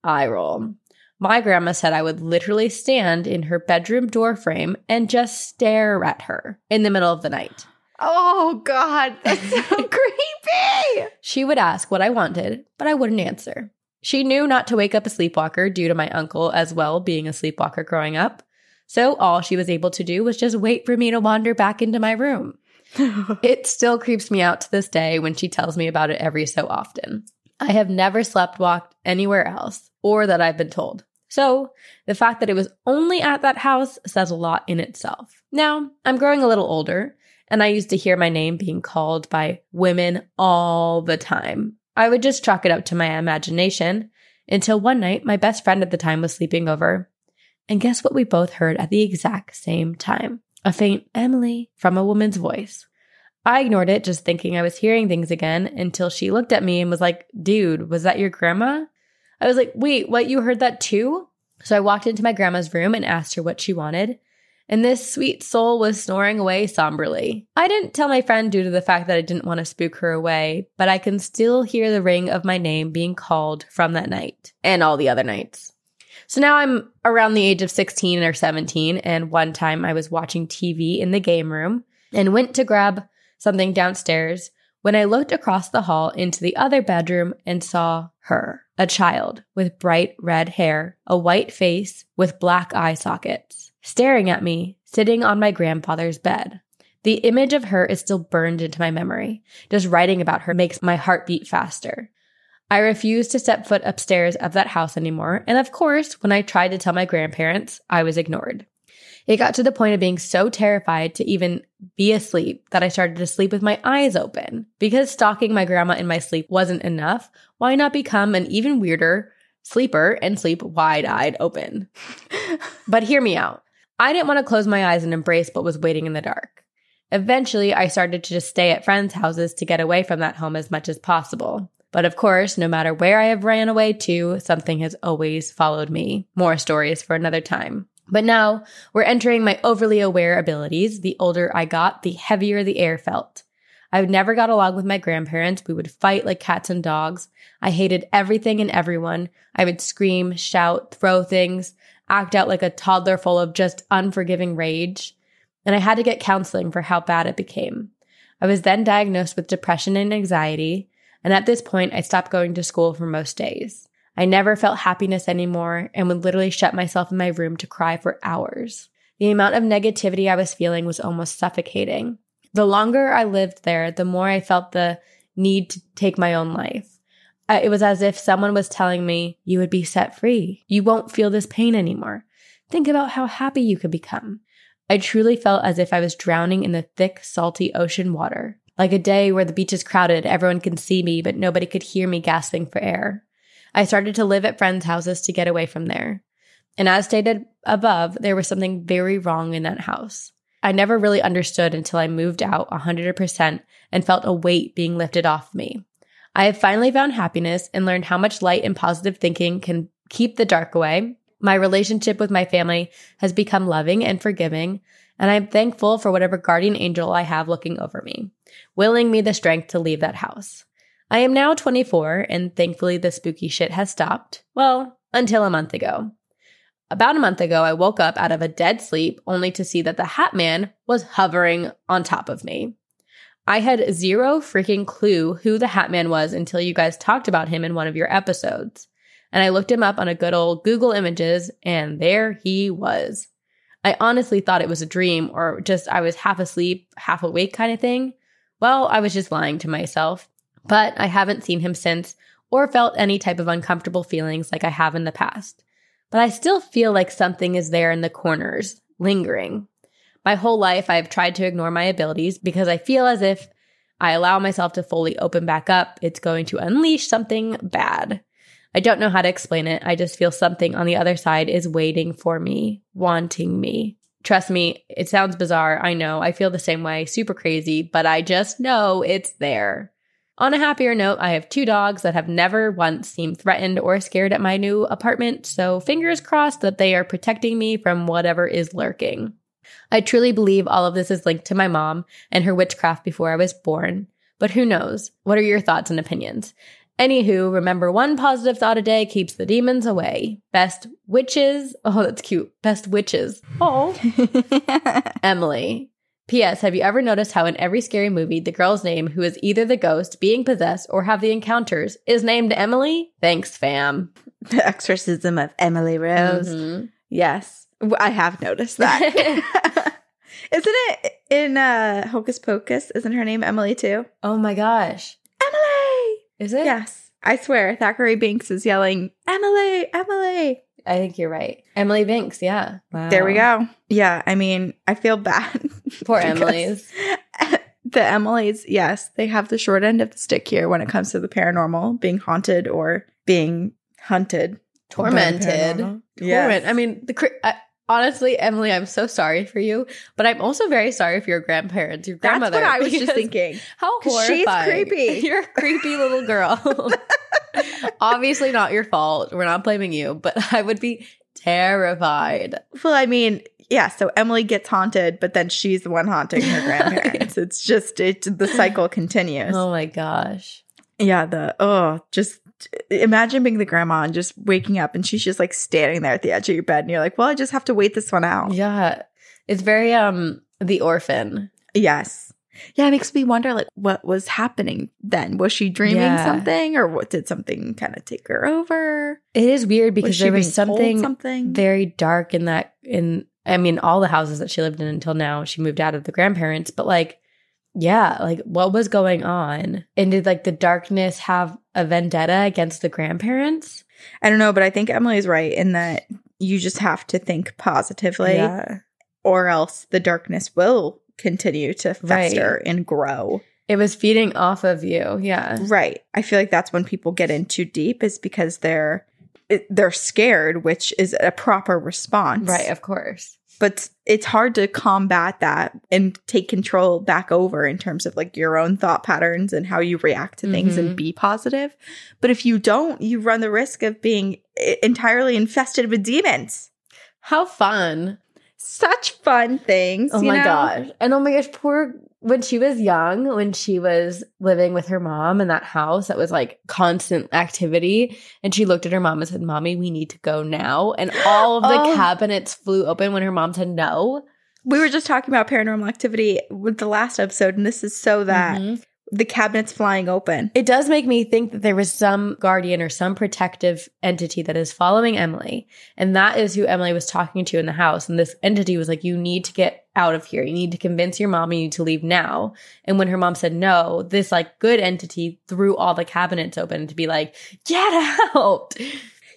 I roll. My grandma said I would literally stand in her bedroom door frame and just stare at her in the middle of the night. Oh God, that's so creepy. She would ask what I wanted, but I wouldn't answer. She knew not to wake up a sleepwalker due to my uncle as well being a sleepwalker growing up. So all she was able to do was just wait for me to wander back into my room. It still creeps me out to this day when she tells me about it every so often. I have never slept walked anywhere else, or that I've been told. So, the fact that it was only at that house says a lot in itself. Now, I'm growing a little older, and I used to hear my name being called by women all the time. I would just chalk it up to my imagination until one night my best friend at the time was sleeping over. And guess what we both heard at the exact same time? A faint Emily from a woman's voice. I ignored it, just thinking I was hearing things again until she looked at me and was like, Dude, was that your grandma? I was like, Wait, what? You heard that too? So I walked into my grandma's room and asked her what she wanted. And this sweet soul was snoring away somberly. I didn't tell my friend due to the fact that I didn't want to spook her away, but I can still hear the ring of my name being called from that night and all the other nights. So now I'm around the age of 16 or 17, and one time I was watching TV in the game room and went to grab something downstairs when I looked across the hall into the other bedroom and saw her, a child with bright red hair, a white face with black eye sockets, staring at me, sitting on my grandfather's bed. The image of her is still burned into my memory. Just writing about her makes my heart beat faster. I refused to step foot upstairs of that house anymore, and of course, when I tried to tell my grandparents, I was ignored. It got to the point of being so terrified to even be asleep that I started to sleep with my eyes open. Because stalking my grandma in my sleep wasn't enough, why not become an even weirder sleeper and sleep wide eyed open? but hear me out. I didn't want to close my eyes and embrace what was waiting in the dark. Eventually, I started to just stay at friends' houses to get away from that home as much as possible. But of course, no matter where I have ran away to, something has always followed me. More stories for another time. But now we're entering my overly aware abilities. The older I got, the heavier the air felt. I never got along with my grandparents. We would fight like cats and dogs. I hated everything and everyone. I would scream, shout, throw things, act out like a toddler full of just unforgiving rage. And I had to get counseling for how bad it became. I was then diagnosed with depression and anxiety. And at this point, I stopped going to school for most days. I never felt happiness anymore and would literally shut myself in my room to cry for hours. The amount of negativity I was feeling was almost suffocating. The longer I lived there, the more I felt the need to take my own life. It was as if someone was telling me, You would be set free. You won't feel this pain anymore. Think about how happy you could become. I truly felt as if I was drowning in the thick, salty ocean water. Like a day where the beach is crowded, everyone can see me, but nobody could hear me gasping for air. I started to live at friends' houses to get away from there. And as stated above, there was something very wrong in that house. I never really understood until I moved out 100% and felt a weight being lifted off me. I have finally found happiness and learned how much light and positive thinking can keep the dark away. My relationship with my family has become loving and forgiving, and I'm thankful for whatever guardian angel I have looking over me, willing me the strength to leave that house. I am now 24, and thankfully the spooky shit has stopped. Well, until a month ago. About a month ago, I woke up out of a dead sleep only to see that the Hat Man was hovering on top of me. I had zero freaking clue who the Hat Man was until you guys talked about him in one of your episodes. And I looked him up on a good old Google Images, and there he was. I honestly thought it was a dream or just I was half asleep, half awake kind of thing. Well, I was just lying to myself but I haven't seen him since or felt any type of uncomfortable feelings like I have in the past. But I still feel like something is there in the corners, lingering. My whole life, I have tried to ignore my abilities because I feel as if I allow myself to fully open back up, it's going to unleash something bad. I don't know how to explain it. I just feel something on the other side is waiting for me, wanting me. Trust me, it sounds bizarre. I know. I feel the same way, super crazy, but I just know it's there. On a happier note, I have two dogs that have never once seemed threatened or scared at my new apartment, so fingers crossed that they are protecting me from whatever is lurking. I truly believe all of this is linked to my mom and her witchcraft before I was born, but who knows? What are your thoughts and opinions? Anywho, remember one positive thought a day keeps the demons away. Best witches. Oh, that's cute. Best witches. Oh. Emily. P.S. Have you ever noticed how in every scary movie, the girl's name, who is either the ghost, being possessed, or have the encounters, is named Emily? Thanks, fam. The exorcism of Emily Rose. Mm-hmm. Yes. I have noticed that. Isn't it in uh, Hocus Pocus? Isn't her name Emily too? Oh my gosh. Emily! Is it? Yes. I swear, Thackery Binx is yelling, Emily, Emily. I think you're right. Emily Binx, yeah. Wow. There we go. Yeah, I mean, I feel bad. Poor Emily's. The Emily's, yes, they have the short end of the stick here when it comes to the paranormal, being haunted or being hunted. Tormented. paranormal. Torment. I mean, the cr- I, honestly, Emily, I'm so sorry for you, but I'm also very sorry for your grandparents, your grandmother. That's what I was just thinking. How 'Cause she's horrifying. creepy. You're a creepy little girl. Obviously, not your fault. We're not blaming you, but I would be terrified. Well, I mean, yeah, so Emily gets haunted, but then she's the one haunting her grandparents. It's just it the cycle continues. Oh my gosh. Yeah, the oh, just imagine being the grandma and just waking up and she's just like standing there at the edge of your bed and you're like, "Well, I just have to wait this one out." Yeah. It's very um the orphan. Yes. Yeah, it makes me wonder like what was happening then. Was she dreaming Yeah. something or what did something kind of take her over? It is weird because she there was something something very dark in that in I mean all the houses that she lived in until now she moved out of the grandparents but like yeah like what was going on and did like the darkness have a vendetta against the grandparents I don't know, but I think Emily's right in that you just have to think positively yeah or else the darkness will continue to Right. fester and grow. It was feeding off of you. Yeah. Right. I feel like that's when people get in too deep is because they're they're scared, which is a proper response. Right. Of course. But it's hard to combat that and take control back over in terms of like your own thought patterns and how you react to things Mhm. and be positive. But if you don't, you run the risk of being entirely infested with demons. How fun. Such fun things. Oh you my know? gosh. And oh my gosh, poor when she was young, when she was living with her mom in that house that was like constant activity. And she looked at her mom and said, Mommy, we need to go now. And all of the Oh. cabinets flew open when her mom said no. We were just talking about paranormal activity with the last episode, and this is so that Mhm. The cabinets flying open. It does make me think that there was some guardian or some protective entity that is following Emily. And that is who Emily was talking to in the house. And this entity was like, You need to get out of here. You need to convince your mom you need to leave now. And when her mom said no, this like good entity threw all the cabinets open to be like, Get out.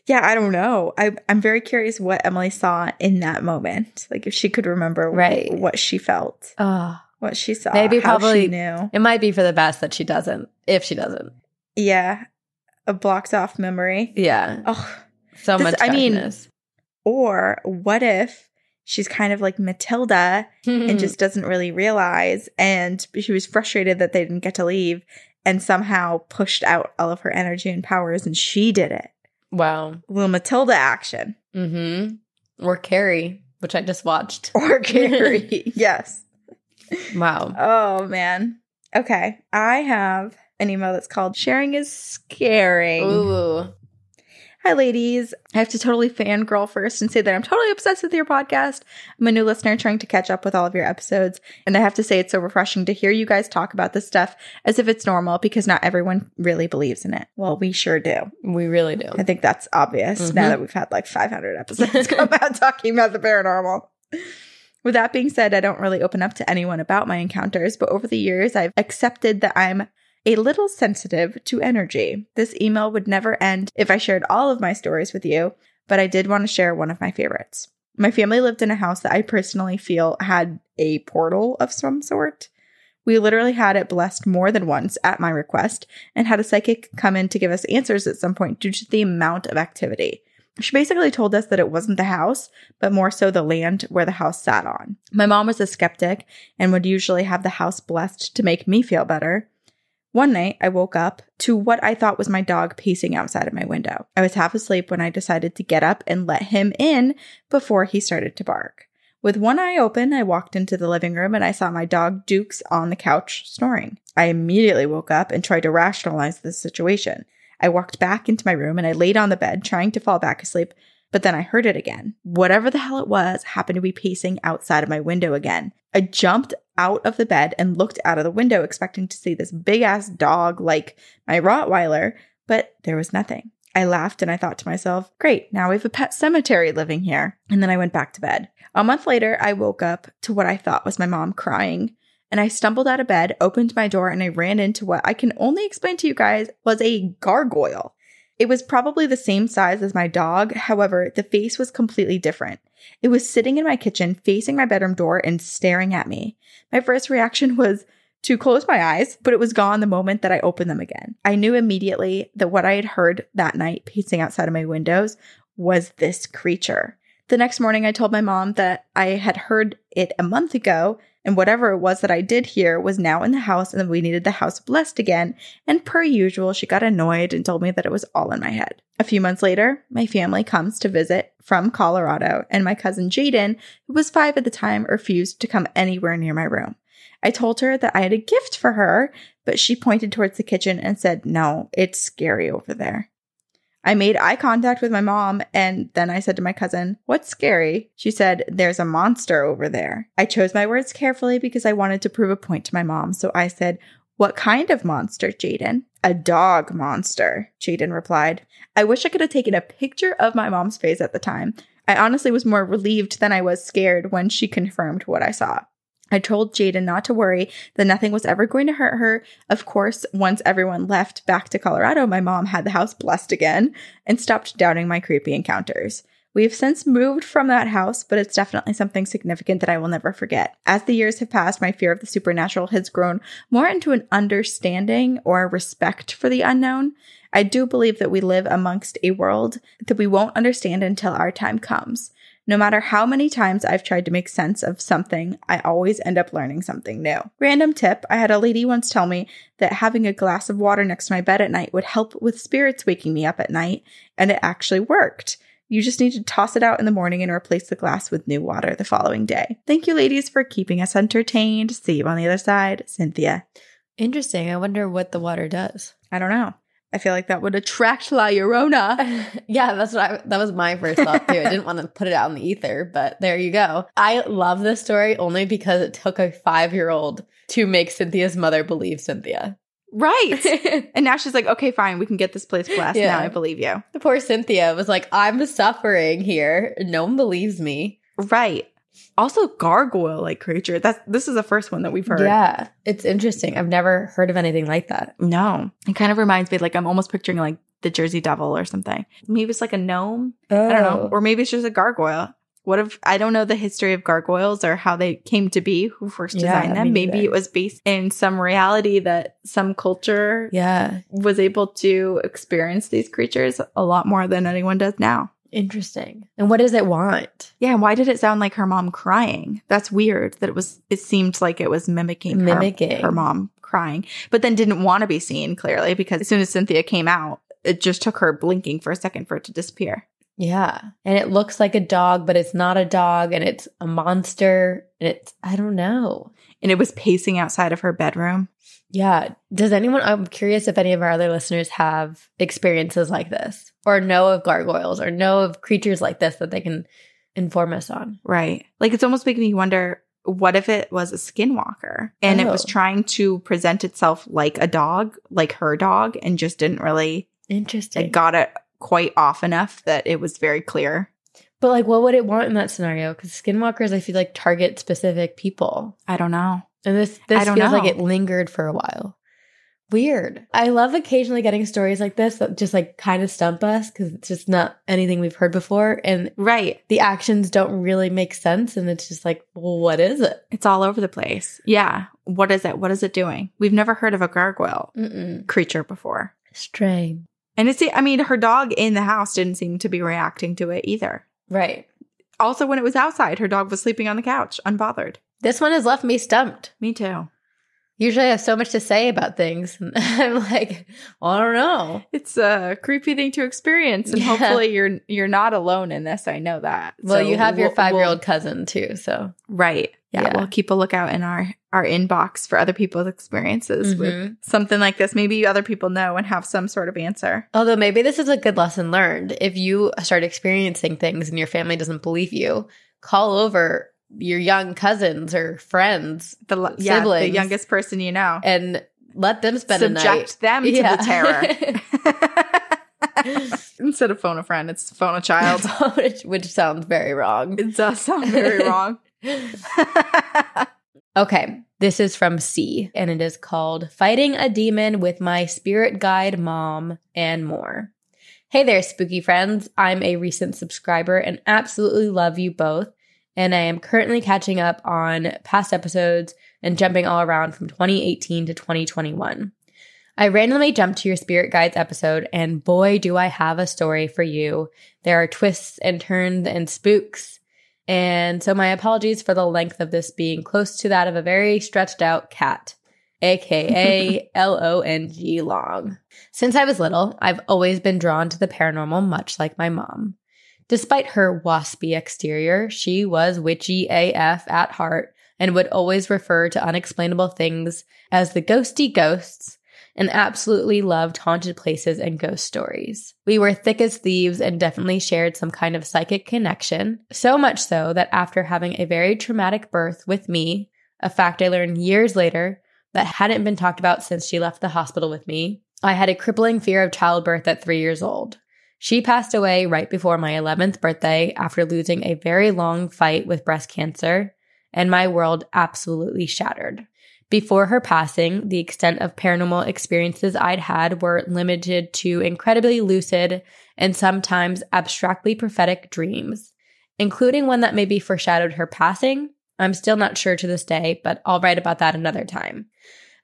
Yeah, I don't know. I, I'm very curious what Emily saw in that moment. Like if she could remember Right. what she felt, Oh, what she saw, Maybe how probably- she knew. it might be for the best that she doesn't, if she doesn't. Yeah, a blocked off memory. Yeah. Oh, So This- much I mean, or what if she's kind of like Matilda and just doesn't really realize, and she was frustrated that they didn't get to leave, and somehow pushed out all of her energy and powers, and she did it. wow. little Matilda action. Mm-hmm. Or Carrie, which I just watched. Or Carrie. yes. Wow. Oh man. Okay. I have an email that's called Sharing is Scaring. Ooh. Hi ladies. I have to totally fangirl first and say that I'm totally obsessed with your podcast. I'm a new listener trying to catch up with all of your episodes. And I have to say it's so refreshing to hear you guys talk about this stuff as if it's normal because not everyone really believes in it. Well, we sure do. We really do. I think that's obvious Mhm. now that we've had like 500 episodes come out talking about the paranormal. With that being said, I don't really open up to anyone about my encounters, but over the years, I've accepted that I'm a little sensitive to energy. This email would never end if I shared all of my stories with you, but I did want to share one of my favorites. My family lived in a house that I personally feel had a portal of some sort. We literally had it blessed more than once at my request and had a psychic come in to give us answers at some point due to the amount of activity. She basically told us that it wasn't the house, but more so the land where the house sat on. My mom was a skeptic and would usually have the house blessed to make me feel better. One night, I woke up to what I thought was my dog pacing outside of my window. I was half asleep when I decided to get up and let him in before he started to bark. With one eye open, I walked into the living room and I saw my dog Dukes on the couch snoring. I immediately woke up and tried to rationalize the situation. I walked back into my room and I laid on the bed trying to fall back asleep, but then I heard it again. Whatever the hell it was happened to be pacing outside of my window again. I jumped out of the bed and looked out of the window expecting to see this big ass dog like my Rottweiler, but there was nothing. I laughed and I thought to myself, great, now we have a pet cemetery living here. And then I went back to bed. A month later, I woke up to what I thought was my mom crying. And I stumbled out of bed, opened my door, and I ran into what I can only explain to you guys was a gargoyle. It was probably the same size as my dog. However, the face was completely different. It was sitting in my kitchen, facing my bedroom door, and staring at me. My first reaction was to close my eyes, but it was gone the moment that I opened them again. I knew immediately that what I had heard that night pacing outside of my windows was this creature. The next morning, I told my mom that I had heard it a month ago, and whatever it was that I did hear was now in the house, and we needed the house blessed again. And per usual, she got annoyed and told me that it was all in my head. A few months later, my family comes to visit from Colorado, and my cousin Jaden, who was five at the time, refused to come anywhere near my room. I told her that I had a gift for her, but she pointed towards the kitchen and said, No, it's scary over there. I made eye contact with my mom and then I said to my cousin, What's scary? She said, There's a monster over there. I chose my words carefully because I wanted to prove a point to my mom. So I said, What kind of monster, Jaden? A dog monster, Jaden replied. I wish I could have taken a picture of my mom's face at the time. I honestly was more relieved than I was scared when she confirmed what I saw. I told Jaden not to worry, that nothing was ever going to hurt her. Of course, once everyone left back to Colorado, my mom had the house blessed again and stopped doubting my creepy encounters. We've since moved from that house, but it's definitely something significant that I will never forget. As the years have passed, my fear of the supernatural has grown more into an understanding or respect for the unknown. I do believe that we live amongst a world that we won't understand until our time comes. No matter how many times I've tried to make sense of something, I always end up learning something new. Random tip I had a lady once tell me that having a glass of water next to my bed at night would help with spirits waking me up at night, and it actually worked. You just need to toss it out in the morning and replace the glass with new water the following day. Thank you, ladies, for keeping us entertained. See you on the other side. Cynthia. Interesting. I wonder what the water does. I don't know. I feel like that would attract La Llorona. yeah, that's what I, that was my first thought too. I didn't want to put it out in the ether, but there you go. I love this story only because it took a five year old to make Cynthia's mother believe Cynthia. Right. and now she's like, okay, fine, we can get this place blessed. Yeah. Now I believe you. The poor Cynthia was like, I'm suffering here. No one believes me. Right. Also, gargoyle like creature. That's this is the first one that we've heard. Yeah, it's interesting. I've never heard of anything like that. No. It kind of reminds me like I'm almost picturing like the Jersey Devil or something. Maybe it's like a gnome. I don't know. Oh. Or maybe it's just a gargoyle. What if I don't know the history of gargoyles or how they came to be, who first Yeah, designed them? Maybe neither. it was based in some reality that some culture Yeah, was able to experience these creatures a lot more than anyone does now. Interesting. And what does it want? Yeah, and why did it sound like her mom crying? That's weird. That it was. It seemed like it was mimicking her- Mimicking. her, mom crying, but then didn't want to be seen clearly because as soon as Cynthia came out, it just took her blinking for a second for it to disappear. Yeah, and it looks like a dog, but it's not a dog, and it's a monster, and it's I don't know. And it was pacing outside of her bedroom. Yeah. Does anyone, I'm curious if any of our other listeners have experiences like this or know of gargoyles or know of creatures like this that they can inform us on. Right. Like it's almost making me wonder. What if it was a skinwalker and it was Oh. trying to present itself like a dog, like her dog, and just didn't really Interesting. it got it quite off enough that it was very clear. but like, what would it want in that scenario? Because skinwalkers, I feel like target specific people. I don't know. And this, this I don't feels like it lingered for a while. Weird. I love occasionally getting stories like this that just like kind of stump us because it's just not anything we've heard before. And Right. the actions don't really make sense. And it's just like, well, what is it? It's all over the place. Yeah. What is it? What is it doing? We've never heard of a gargoyle Mm-mm. creature before. Strange. And it's, I mean, her dog in the house didn't seem to be reacting to it either. Right. Also, when it was outside, her dog was sleeping on the couch, unbothered. This one has left me stumped. Me too. Usually I have so much to say about things. And I'm like, well, I don't know. It's a creepy thing to experience, and Yeah. hopefully you're you're not alone in this. I know that. Well, So you have your we'll- five year we'll- old cousin too. So right? Yeah, Yeah. we'll keep a lookout in our our inbox for other people's experiences with Mhm. something like this. Maybe other people know and have some sort of answer. Although maybe this is a good lesson learned. If you start experiencing things and your family doesn't believe you, call over your young cousins or friends The l- yeah, the youngest person you know. and let them spend a night. Subject them to Yeah. the terror. Instead of phone a friend, it's phone a child. which, which sounds very wrong. it does sound very wrong. Okay, this is from C, and it is called Fighting a Demon with My Spirit Guide Mom and More. Hey there, spooky friends. I'm a recent subscriber and absolutely love you both. And I am currently catching up on past episodes and jumping all around from 2018 to 2021. I randomly jumped to your Spirit Guides episode, and boy, do I have a story for you. There are twists and turns and spooks. And so my apologies for the length of this being close to that of a very stretched out cat, aka L O N G long. Since I was little, I've always been drawn to the paranormal, much like my mom. Despite her waspy exterior, she was witchy AF at heart and would always refer to unexplainable things as the ghosty ghosts and absolutely loved haunted places and ghost stories. We were thick as thieves and definitely shared some kind of psychic connection, so much so that after having a very traumatic birth with me, a fact I learned years later that hadn't been talked about since she left the hospital with me, I had a crippling fear of childbirth at three years old. She passed away right before my 11th birthday after losing a very long fight with breast cancer, and my world absolutely shattered. Before her passing, the extent of paranormal experiences I'd had were limited to incredibly lucid and sometimes abstractly prophetic dreams, including one that maybe foreshadowed her passing. I'm still not sure to this day, but I'll write about that another time.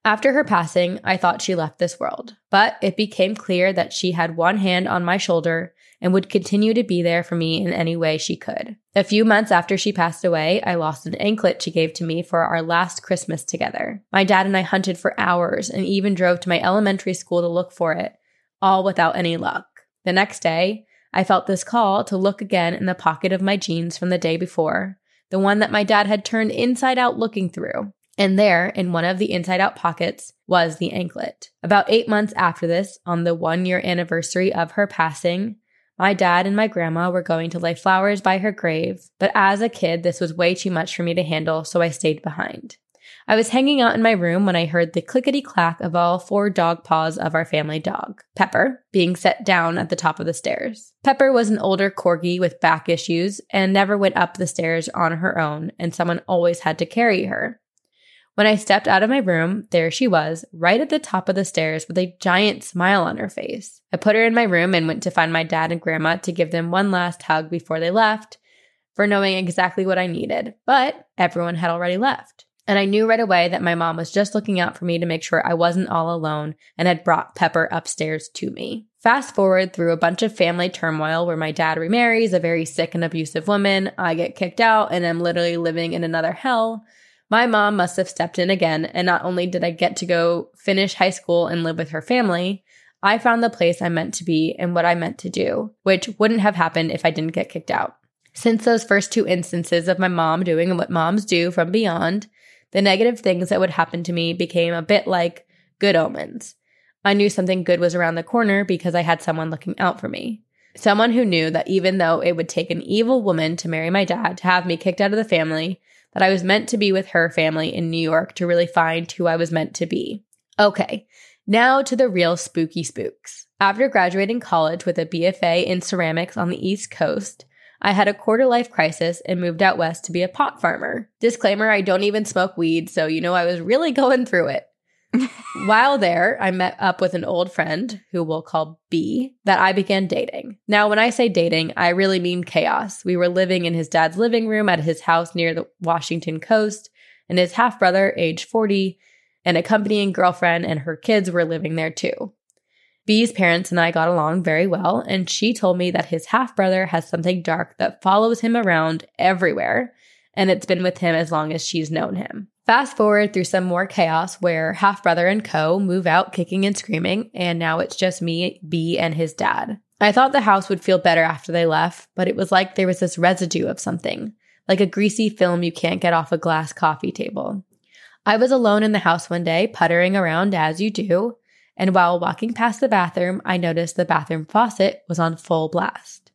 After her passing, I thought she left this world, but it became clear that she had one hand on my shoulder and would continue to be there for me in any way she could. A few months after she passed away, I lost an anklet she gave to me for our last Christmas together. My dad and I hunted for hours and even drove to my elementary school to look for it, all without any luck. The next day, I felt this call to look again in the pocket of my jeans from the day before, the one that my dad had turned inside out looking through. And there, in one of the inside out pockets, was the anklet. About eight months after this, on the one year anniversary of her passing, my dad and my grandma were going to lay flowers by her grave, but as a kid, this was way too much for me to handle, so I stayed behind. I was hanging out in my room when I heard the clickety clack of all four dog paws of our family dog, Pepper, being set down at the top of the stairs. Pepper was an older corgi with back issues and never went up the stairs on her own, and someone always had to carry her. When I stepped out of my room, there she was, right at the top of the stairs with a giant smile on her face. I put her in my room and went to find my dad and grandma to give them one last hug before they left, for knowing exactly what I needed. But everyone had already left. And I knew right away that my mom was just looking out for me to make sure I wasn't all alone and had brought Pepper upstairs to me. Fast forward through a bunch of family turmoil where my dad remarries a very sick and abusive woman, I get kicked out, and am literally living in another hell. My mom must have stepped in again, and not only did I get to go finish high school and live with her family, I found the place I meant to be and what I meant to do, which wouldn't have happened if I didn't get kicked out. Since those first two instances of my mom doing what moms do from beyond, the negative things that would happen to me became a bit like good omens. I knew something good was around the corner because I had someone looking out for me. Someone who knew that even though it would take an evil woman to marry my dad to have me kicked out of the family, that I was meant to be with her family in New York to really find who I was meant to be. Okay, now to the real spooky spooks. After graduating college with a BFA in ceramics on the East Coast, I had a quarter life crisis and moved out west to be a pot farmer. Disclaimer I don't even smoke weed, so you know I was really going through it. While there, I met up with an old friend who we'll call B that I began dating. Now, when I say dating, I really mean chaos. We were living in his dad's living room at his house near the Washington coast, and his half brother, age 40, an accompanying girlfriend and her kids were living there too. B's parents and I got along very well, and she told me that his half brother has something dark that follows him around everywhere, and it's been with him as long as she's known him. Fast forward through some more chaos where half brother and co move out kicking and screaming, and now it's just me, B, and his dad. I thought the house would feel better after they left, but it was like there was this residue of something, like a greasy film you can't get off a glass coffee table. I was alone in the house one day, puttering around as you do, and while walking past the bathroom, I noticed the bathroom faucet was on full blast.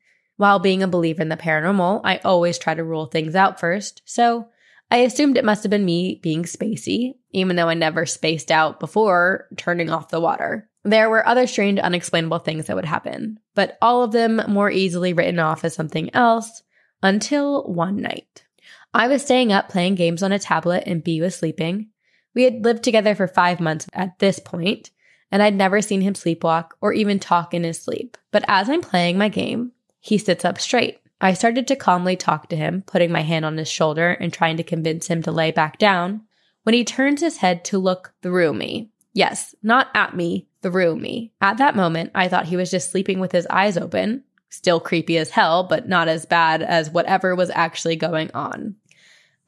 While being a believer in the paranormal, I always try to rule things out first, so I assumed it must have been me being spacey, even though I never spaced out before turning off the water. There were other strange, unexplainable things that would happen, but all of them more easily written off as something else until one night. I was staying up playing games on a tablet and B was sleeping. We had lived together for five months at this point, and I'd never seen him sleepwalk or even talk in his sleep. But as I'm playing my game, he sits up straight. I started to calmly talk to him, putting my hand on his shoulder and trying to convince him to lay back down, when he turns his head to look through me. Yes, not at me, through me. At that moment, I thought he was just sleeping with his eyes open. Still creepy as hell, but not as bad as whatever was actually going on.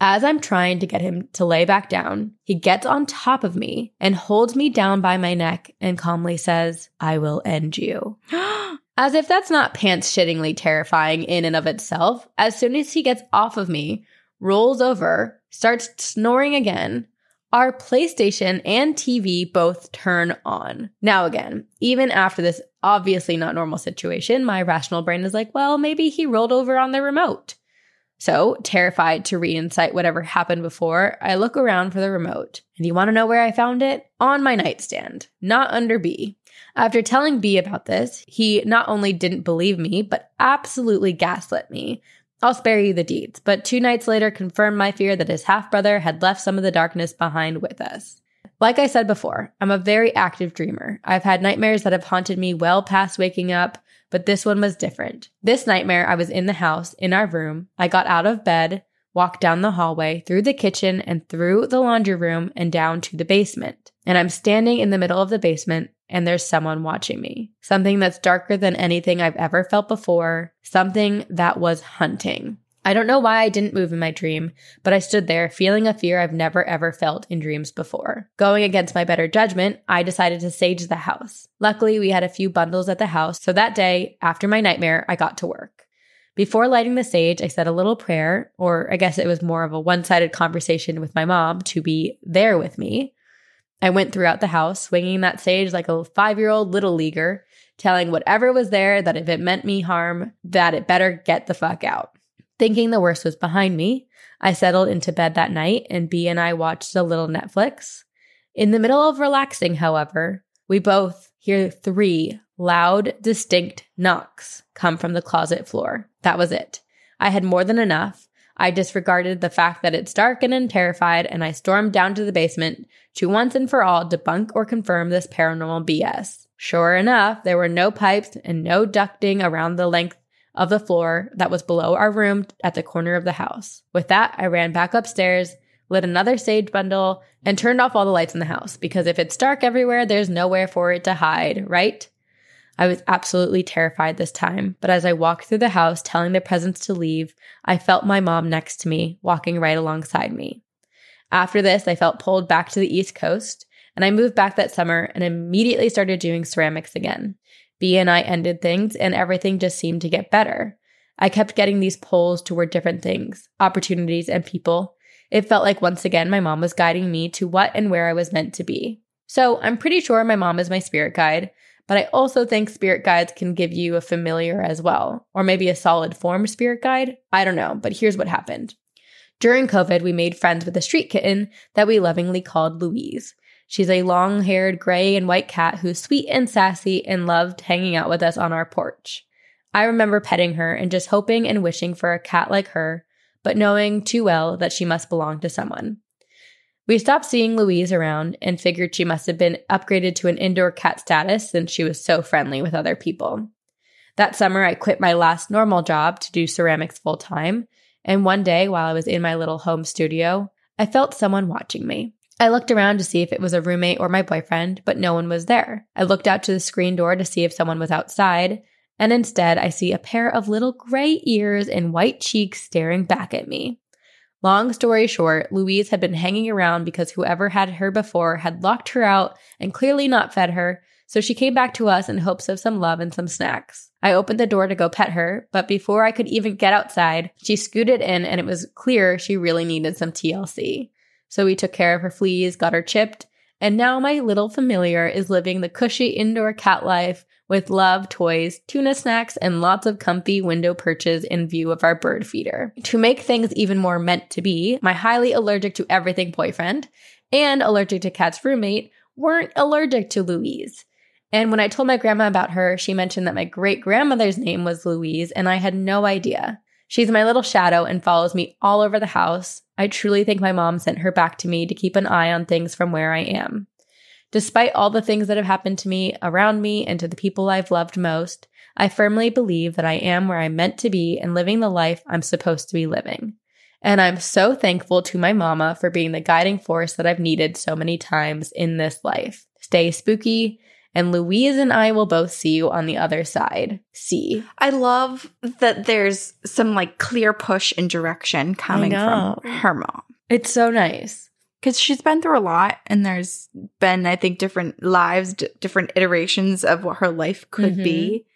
As I'm trying to get him to lay back down, he gets on top of me and holds me down by my neck and calmly says, I will end you. As if that's not pants shittingly terrifying in and of itself, as soon as he gets off of me, rolls over, starts snoring again, our PlayStation and TV both turn on. Now, again, even after this obviously not normal situation, my rational brain is like, well, maybe he rolled over on the remote. So, terrified to re incite whatever happened before, I look around for the remote. And you want to know where I found it? On my nightstand, not under B. After telling B about this, he not only didn't believe me, but absolutely gaslit me. I'll spare you the deeds, but two nights later confirmed my fear that his half brother had left some of the darkness behind with us. Like I said before, I'm a very active dreamer. I've had nightmares that have haunted me well past waking up, but this one was different. This nightmare, I was in the house, in our room. I got out of bed, walked down the hallway, through the kitchen, and through the laundry room and down to the basement. And I'm standing in the middle of the basement, and there's someone watching me. Something that's darker than anything I've ever felt before. Something that was hunting. I don't know why I didn't move in my dream, but I stood there feeling a fear I've never ever felt in dreams before. Going against my better judgment, I decided to sage the house. Luckily, we had a few bundles at the house, so that day, after my nightmare, I got to work. Before lighting the sage, I said a little prayer, or I guess it was more of a one sided conversation with my mom to be there with me. I went throughout the house, swinging that sage like a five year old little leaguer, telling whatever was there that if it meant me harm, that it better get the fuck out. Thinking the worst was behind me, I settled into bed that night and B and I watched a little Netflix. In the middle of relaxing, however, we both hear three loud, distinct knocks come from the closet floor. That was it. I had more than enough. I disregarded the fact that it's dark and I'm terrified, and I stormed down to the basement to once and for all debunk or confirm this paranormal BS. Sure enough, there were no pipes and no ducting around the length of the floor that was below our room at the corner of the house. With that, I ran back upstairs, lit another sage bundle, and turned off all the lights in the house because if it's dark everywhere, there's nowhere for it to hide, right? I was absolutely terrified this time, but as I walked through the house telling the presence to leave, I felt my mom next to me, walking right alongside me. After this, I felt pulled back to the East Coast, and I moved back that summer and immediately started doing ceramics again. B and I ended things, and everything just seemed to get better. I kept getting these pulls toward different things, opportunities, and people. It felt like once again my mom was guiding me to what and where I was meant to be. So I'm pretty sure my mom is my spirit guide, but I also think spirit guides can give you a familiar as well, or maybe a solid form spirit guide. I don't know, but here's what happened. During COVID, we made friends with a street kitten that we lovingly called Louise. She's a long haired gray and white cat who's sweet and sassy and loved hanging out with us on our porch. I remember petting her and just hoping and wishing for a cat like her, but knowing too well that she must belong to someone. We stopped seeing Louise around and figured she must have been upgraded to an indoor cat status since she was so friendly with other people. That summer, I quit my last normal job to do ceramics full time, and one day while I was in my little home studio, I felt someone watching me. I looked around to see if it was a roommate or my boyfriend, but no one was there. I looked out to the screen door to see if someone was outside, and instead I see a pair of little gray ears and white cheeks staring back at me. Long story short, Louise had been hanging around because whoever had her before had locked her out and clearly not fed her, so she came back to us in hopes of some love and some snacks. I opened the door to go pet her, but before I could even get outside, she scooted in and it was clear she really needed some TLC. So we took care of her fleas, got her chipped, and now my little familiar is living the cushy indoor cat life with love, toys, tuna snacks, and lots of comfy window perches in view of our bird feeder. To make things even more meant to be, my highly allergic to everything boyfriend and allergic to cat's roommate weren't allergic to Louise. And when I told my grandma about her, she mentioned that my great grandmother's name was Louise, and I had no idea. She's my little shadow and follows me all over the house. I truly think my mom sent her back to me to keep an eye on things from where I am. Despite all the things that have happened to me, around me, and to the people I've loved most, I firmly believe that I am where I'm meant to be and living the life I'm supposed to be living. And I'm so thankful to my mama for being the guiding force that I've needed so many times in this life. Stay spooky, and Louise and I will both see you on the other side. See. I love that there's some like clear push and direction coming from her mom. It's so nice. because she's been through a lot and there's been i think different lives d- different iterations of what her life could be mm-hmm.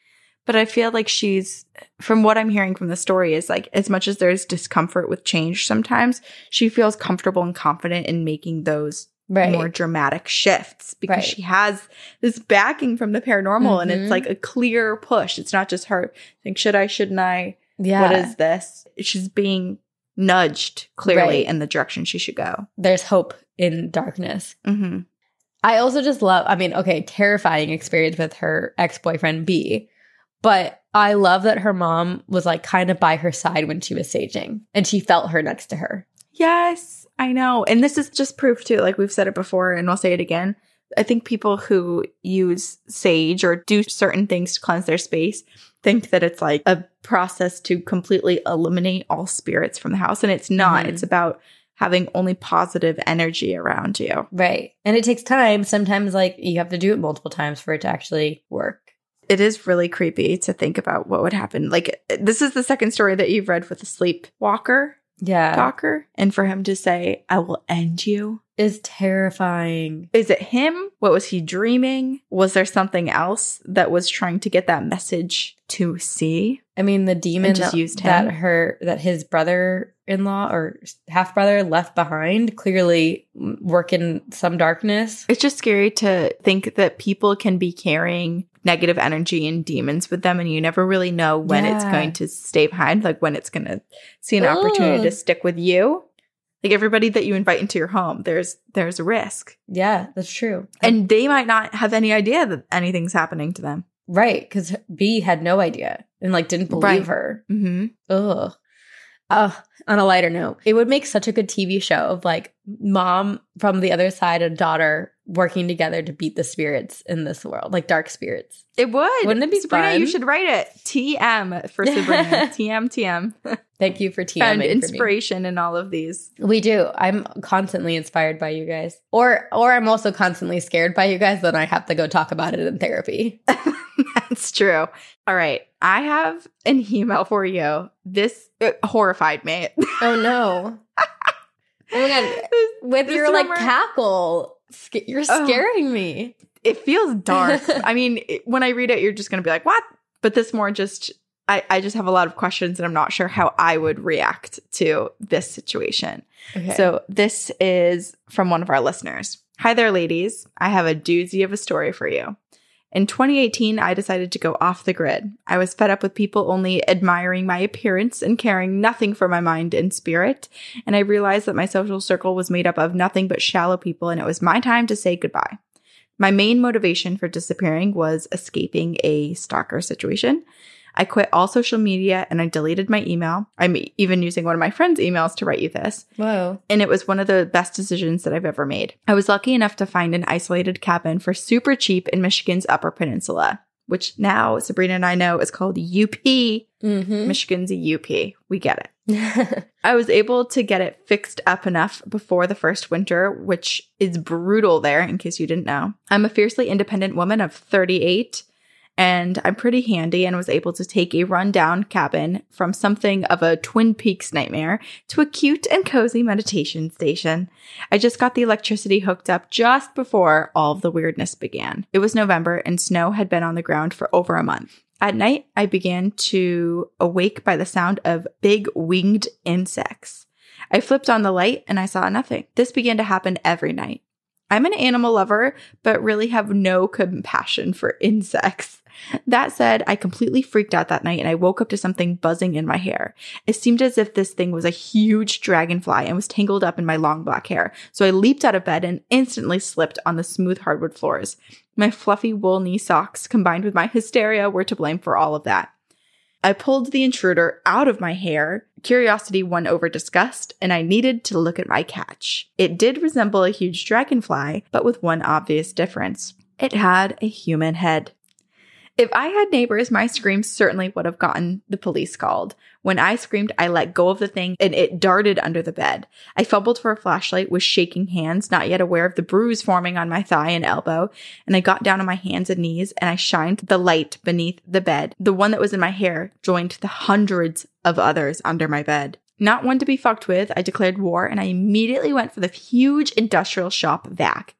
but i feel like she's from what i'm hearing from the story is like as much as there's discomfort with change sometimes she feels comfortable and confident in making those Right. more dramatic shifts because Right. she has this backing from the paranormal and Mhm. it's like a clear push it's not just her think should i shouldn't i yeah. what is this she's being nudged clearly Right. in the direction she should go There's hope in darkness. mm-hmm. I also just love, I mean, okay, terrifying experience with her ex boyfriend B, but I love that her mom was like kind of by her side when she was saging and she felt her next to her. Yes, I know. And this is just proof too. Like we've said it before and we'll say it again. I think people who use sage or do certain things to cleanse their space think that it's like a process to completely eliminate all spirits from the house. And it's not. Mhm. It's about having only positive energy around you. Right. And it takes time. Sometimes, like, you have to do it multiple times for it to actually work. It is really creepy to think about what would happen. Like, this is the second story that you've read with the sleepwalker Yeah. talker. And for him to say, I will end you. Is terrifying. Is it him? What was he dreaming? Was there something else that was trying to get that message to see? I mean, the demon just that, used that her that his brother in law or half brother left behind, clearly working some darkness. It's just scary to think that people can be carrying negative energy and demons with them, and you never really know when it's going to stay behind, like when it's going to see an opportunity to stick with you. Like everybody that you invite into your home, there's there's a risk, Yeah, that's true. and they might not have any idea that anything's happening to them. right, because B had no idea and like didn't believe Right. her. Mm-hmm. Ugh. Uh, on a lighter note, it would make such a good TV show of like mom from the other side and daughter working together to beat the spirits in this world, like dark spirits. It would. Wouldn't it be Sabrina, fun? you should write it. TM for Sabrina. TM, TM. Thank you for TMing Found for me. inspiration in all of these. We do. I'm constantly inspired by you guys. Or or I'm also constantly scared by you guys, then I have to go talk about it in therapy. That's true. All right. I have an email for you. This it horrified me. Oh no. oh my god. With This your like cackle, sca- you're Oh. scaring me. it feels dark. I mean, it- when I read it, you're just going to be like, what? But this more just, I, I just have a lot of questions and I'm not sure how I would react to this situation. Okay. So this is from one of our listeners. Hi there, ladies. I have a doozy of a story for you. In 2018, I decided to go off the grid. I was fed up with people only admiring my appearance and caring nothing for my mind and spirit. And I realized that my social circle was made up of nothing but shallow people, and it was my time to say goodbye. My main motivation for disappearing was escaping a stalker situation. I quit all social media and I deleted my email. I'm even using one of my friend's emails to write you this Whoa. and it was one of the best decisions that I've ever made. I was lucky enough to find an isolated cabin for super cheap in Michigan's Upper Peninsula, which now Sabrina and I know is called UP. Mm-hmm. Michigan's a UP. We get it. I was able to get it fixed up enough before the first winter, which is brutal there, in case you didn't know. I'm a fiercely independent woman of 38, and I'm pretty handy and was able to take a rundown cabin from something of a Twin Peaks nightmare to a cute and cozy meditation station. I just got the electricity hooked up just before all the weirdness began. It was November and snow had been on the ground for over a month. At night, I began to awake by the sound of big winged insects. I flipped on the light and I saw nothing. This began to happen every night. I'm an animal lover, but really have no compassion for insects. That said, I completely freaked out that night and I woke up to something buzzing in my hair. It seemed as if this thing was a huge dragonfly and was tangled up in my long black hair. So I leaped out of bed and instantly slipped on the smooth hardwood floors. My fluffy wool knee socks combined with my hysteria were to blame for all of that. I pulled the intruder out of my hair. Curiosity won over disgust, and I needed to look at my catch. It did resemble a huge dragonfly, but with one obvious difference. It had a human head. If I had neighbors, my screams certainly would have gotten the police called. When I screamed, I let go of the thing and it darted under the bed. I fumbled for a flashlight with shaking hands, not yet aware of the bruise forming on my thigh and elbow, and I got down on my hands and knees and I shined the light beneath the bed. The one that was in my hair joined the hundreds of others under my bed. Not one to be fucked with, I declared war and I immediately went for the huge industrial shop vac.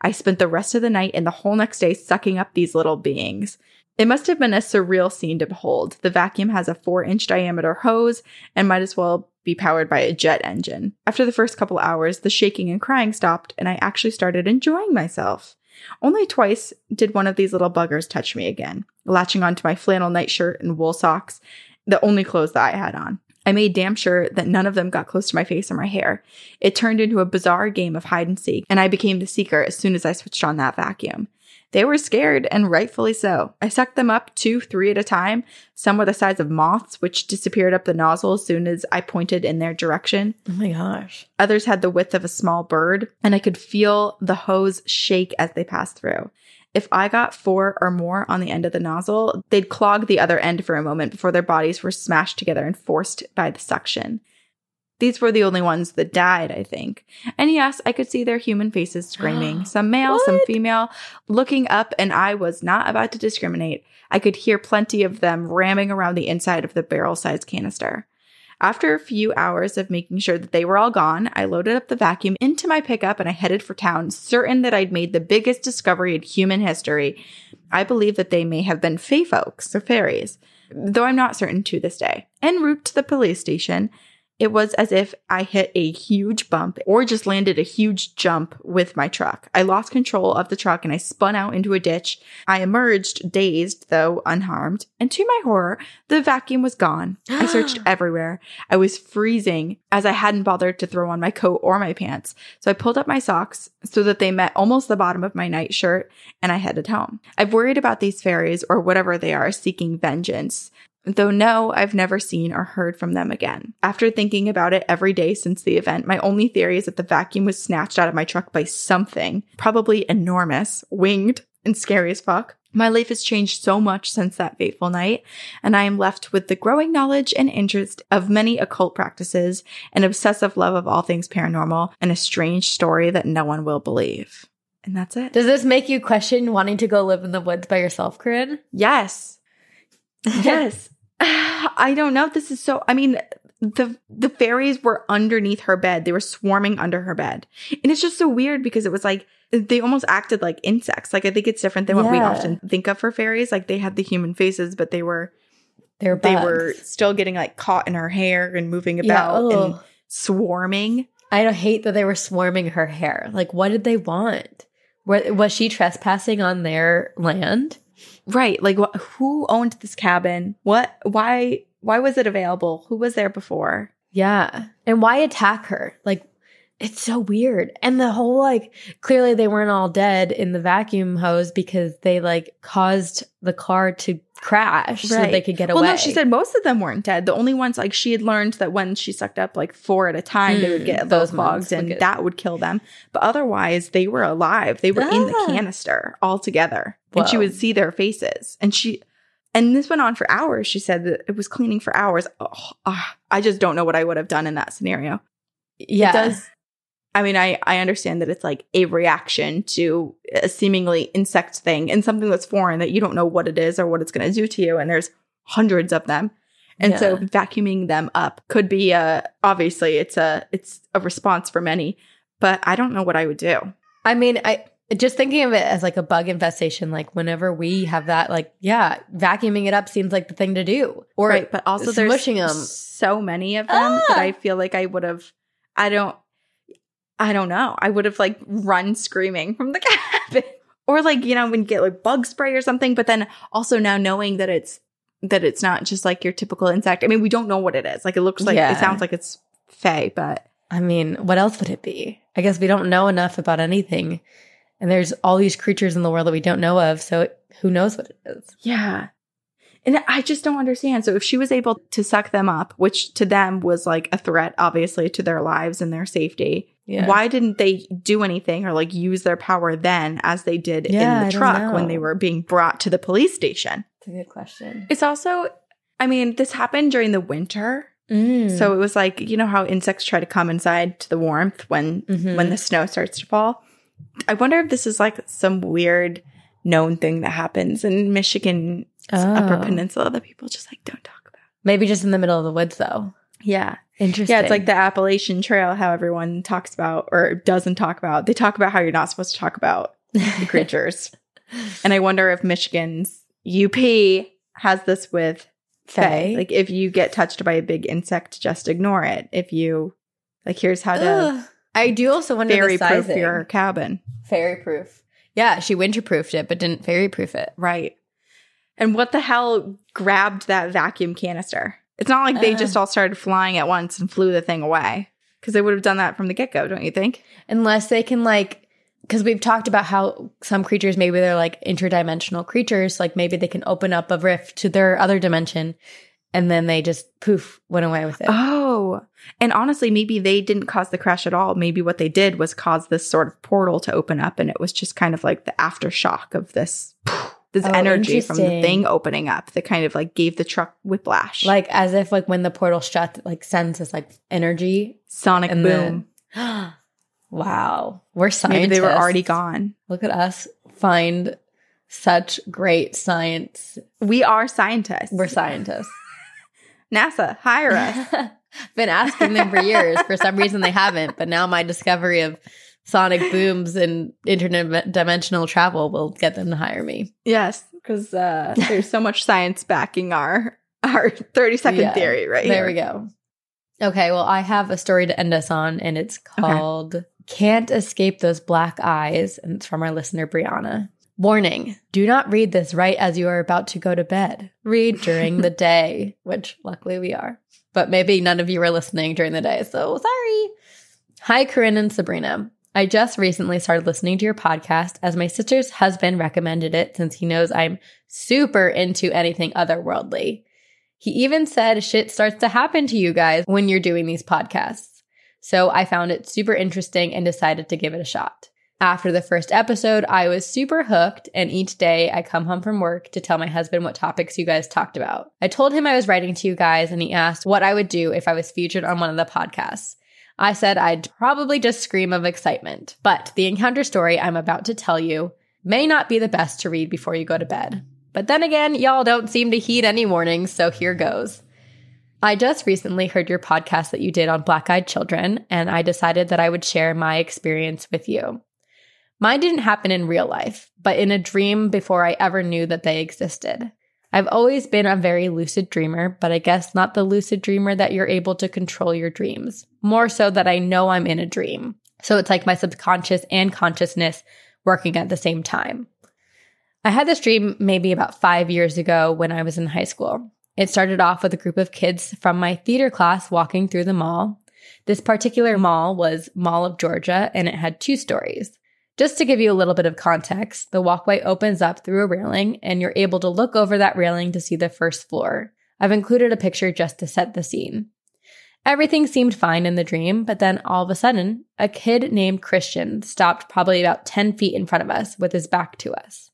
I spent the rest of the night and the whole next day sucking up these little beings. It must have been a surreal scene to behold. The vacuum has a four inch diameter hose and might as well be powered by a jet engine. After the first couple hours, the shaking and crying stopped, and I actually started enjoying myself. Only twice did one of these little buggers touch me again, latching onto my flannel nightshirt and wool socks, the only clothes that I had on. I made damn sure that none of them got close to my face or my hair. It turned into a bizarre game of hide and seek, and I became the seeker as soon as I switched on that vacuum. They were scared, and rightfully so. I sucked them up two, three at a time. Some were the size of moths, which disappeared up the nozzle as soon as I pointed in their direction. Oh my gosh. Others had the width of a small bird, and I could feel the hose shake as they passed through. If I got four or more on the end of the nozzle, they'd clog the other end for a moment before their bodies were smashed together and forced by the suction. These were the only ones that died, I think. And yes, I could see their human faces screaming, some male, some female, looking up, and I was not about to discriminate. I could hear plenty of them ramming around the inside of the barrel sized canister. After a few hours of making sure that they were all gone, I loaded up the vacuum into my pickup and I headed for town, certain that I'd made the biggest discovery in human history. I believe that they may have been fey folks or fairies, though I'm not certain to this day. En route to the police station, it was as if I hit a huge bump or just landed a huge jump with my truck. I lost control of the truck and I spun out into a ditch. I emerged dazed, though unharmed. And to my horror, the vacuum was gone. I searched everywhere. I was freezing as I hadn't bothered to throw on my coat or my pants. So I pulled up my socks so that they met almost the bottom of my nightshirt and I headed home. I've worried about these fairies or whatever they are seeking vengeance. Though no, I've never seen or heard from them again. After thinking about it every day since the event, my only theory is that the vacuum was snatched out of my truck by something, probably enormous, winged, and scary as fuck. My life has changed so much since that fateful night, and I am left with the growing knowledge and interest of many occult practices, an obsessive love of all things paranormal, and a strange story that no one will believe. And that's it. Does this make you question wanting to go live in the woods by yourself, Corinne? Yes. Yes. I don't know. This is so I mean the the fairies were underneath her bed. They were swarming under her bed. And it's just so weird because it was like they almost acted like insects. Like I think it's different than what we often think of for fairies. Like they had the human faces, but they were They're they bugs. were still getting like caught in her hair and moving Yeah, about and swarming. I don't hate that they were swarming her hair. Like, what did they want? Were, was she trespassing on their land? Right. Like wh- who owned this cabin? What why why was it available? Who was there before? Yeah. And why attack her? Like, it's so weird. And the whole, like, clearly they weren't all dead in the vacuum hose because they, like, caused the car to crash so they could get away. Well, no, she said most of them weren't dead. The only ones, like, she had learned that when she sucked up like four at a time, they would Mm, get those those ones clogged would and that would kill them. But otherwise, they were alive. They were in the Ah. canister all together. And she would see their faces. And she, and this went on for hours. She said that it was cleaning for hours. Oh, ah, I just don't know what I would have done in that scenario. yeah. It does. I mean, I, I understand that it's like a reaction to a seemingly insect thing and something that's foreign that you don't know what it is or what it's going to do to you. And there's hundreds of them. And so vacuuming them up could be a, obviously it's a, it's a response for many, but I don't know what I would do. I mean, I just thinking of it as like a bug infestation, like whenever we have that, like, yeah, vacuuming it up seems like the thing to do. Or right. But also there's smushing 'em. so many of them that Ah. I feel like I would have, I don't, I don't know. I would have like run screaming from the cabin or like, you know, when you get like bug spray or something. But then also now knowing that it's, that it's not just like your typical insect. I mean, we don't know what it is. Like it looks like, Yeah. it sounds like it's fey, but I mean, what else would it be? I guess we don't know enough about anything. And there's all these creatures in the world that we don't know of. So who knows what it is? Yeah. And I just don't understand. So if she was able to suck them up, which to them was like a threat, obviously, to their lives and their safety, Yeah. why didn't they do anything or like use their power then as they did Yeah, in the truck when they were being brought to the police station? It's a good question. It's also, I mean, this happened during the winter. Mm. So it was like, you know how insects try to come inside to the warmth when Mhm. when the snow starts to fall. I wonder if this is like some weird known thing that happens in Michigan Upper Oh. Peninsula that people just like don't talk about. maybe just in the middle of the woods, though. Yeah. Interesting. Yeah, it's like the Appalachian Trail, how everyone talks about or doesn't talk about. They talk about how you're not supposed to talk about the creatures. and I wonder if Michigan's UP has this with. Fae. Like if you get touched by a big insect, just ignore it. If you like here's how to Ugh. I do also wonder fairy proof your cabin. fairy proof. Yeah, she winter proofed it, but didn't fairy proof it. Right. And what the hell grabbed that vacuum canister? It's not like they Uh. just all started flying at once and flew the thing away. Because they would have done that from the get go, don't you think? Unless they can like because we've talked about how some creatures maybe they're like interdimensional creatures, like maybe they can open up a rift to their other dimension, and then they just poof went away with it. Oh, and honestly, maybe they didn't cause the crash at all. Maybe what they did was cause this sort of portal to open up, and it was just kind of like the aftershock of this this Oh, energy from the thing opening up that kind of like gave the truck whiplash, Like as if like when the portal shut, like sends this like energy. sonic boom. then- wow, we're scientists. Maybe they were already gone. Look at us find such great science. We are scientists. We're scientists. NASA. Hire us. Been asking them for years. For some reason, they haven't. But now my discovery of sonic booms and interdimensional travel will get them to hire me. yes, because uh, there's so much science backing our our 30 second Yeah. theory right there here. we go. Okay, well, I have a story to end us on, and it's called Can't Escape Those Black Eyes. And it's from our listener, Brianna. Warning do not read this right as you are about to go to bed. Read during the day, which luckily we are. But maybe none of you are listening during the day, so sorry. Hi, Corinne and Sabrina. I just recently started listening to your podcast as my sister's husband recommended it since he knows I'm super into anything otherworldly. He even said shit starts to happen to you guys when you're doing these podcasts. So I found it super interesting and decided to give it a shot. After the first episode, I was super hooked, and each day I come home from work to tell my husband what topics you guys talked about. I told him I was writing to you guys, and he asked what I would do if I was featured on one of the podcasts. I said I'd probably just scream of excitement, but the encounter story I'm about to tell you may not be the best to read before you go to bed. But then again, y'all don't seem to heed any warnings, so here goes. I just recently heard your podcast that you did on black eyed children, and I decided that I would share my experience with you. Mine didn't happen in real life, but in a dream before I ever knew that they existed. I've always been a very lucid dreamer, but I guess not the lucid dreamer that you're able to control your dreams. More so that I know I'm in a dream. So it's like my subconscious and consciousness working at the same time. I had this dream maybe about five years ago when I was in high school. It started off with a group of kids from my theater class walking through the mall. This particular mall was Mall of Georgia and it had two stories. Just to give you a little bit of context, the walkway opens up through a railing and you're able to look over that railing to see the first floor. I've included a picture just to set the scene. Everything seemed fine in the dream, but then all of a sudden, a kid named Christian stopped probably about 10 feet in front of us with his back to us.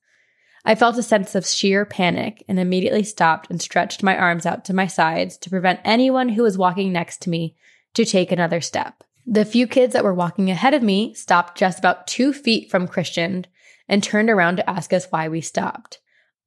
I felt a sense of sheer panic and immediately stopped and stretched my arms out to my sides to prevent anyone who was walking next to me to take another step. The few kids that were walking ahead of me stopped just about two feet from Christian and turned around to ask us why we stopped.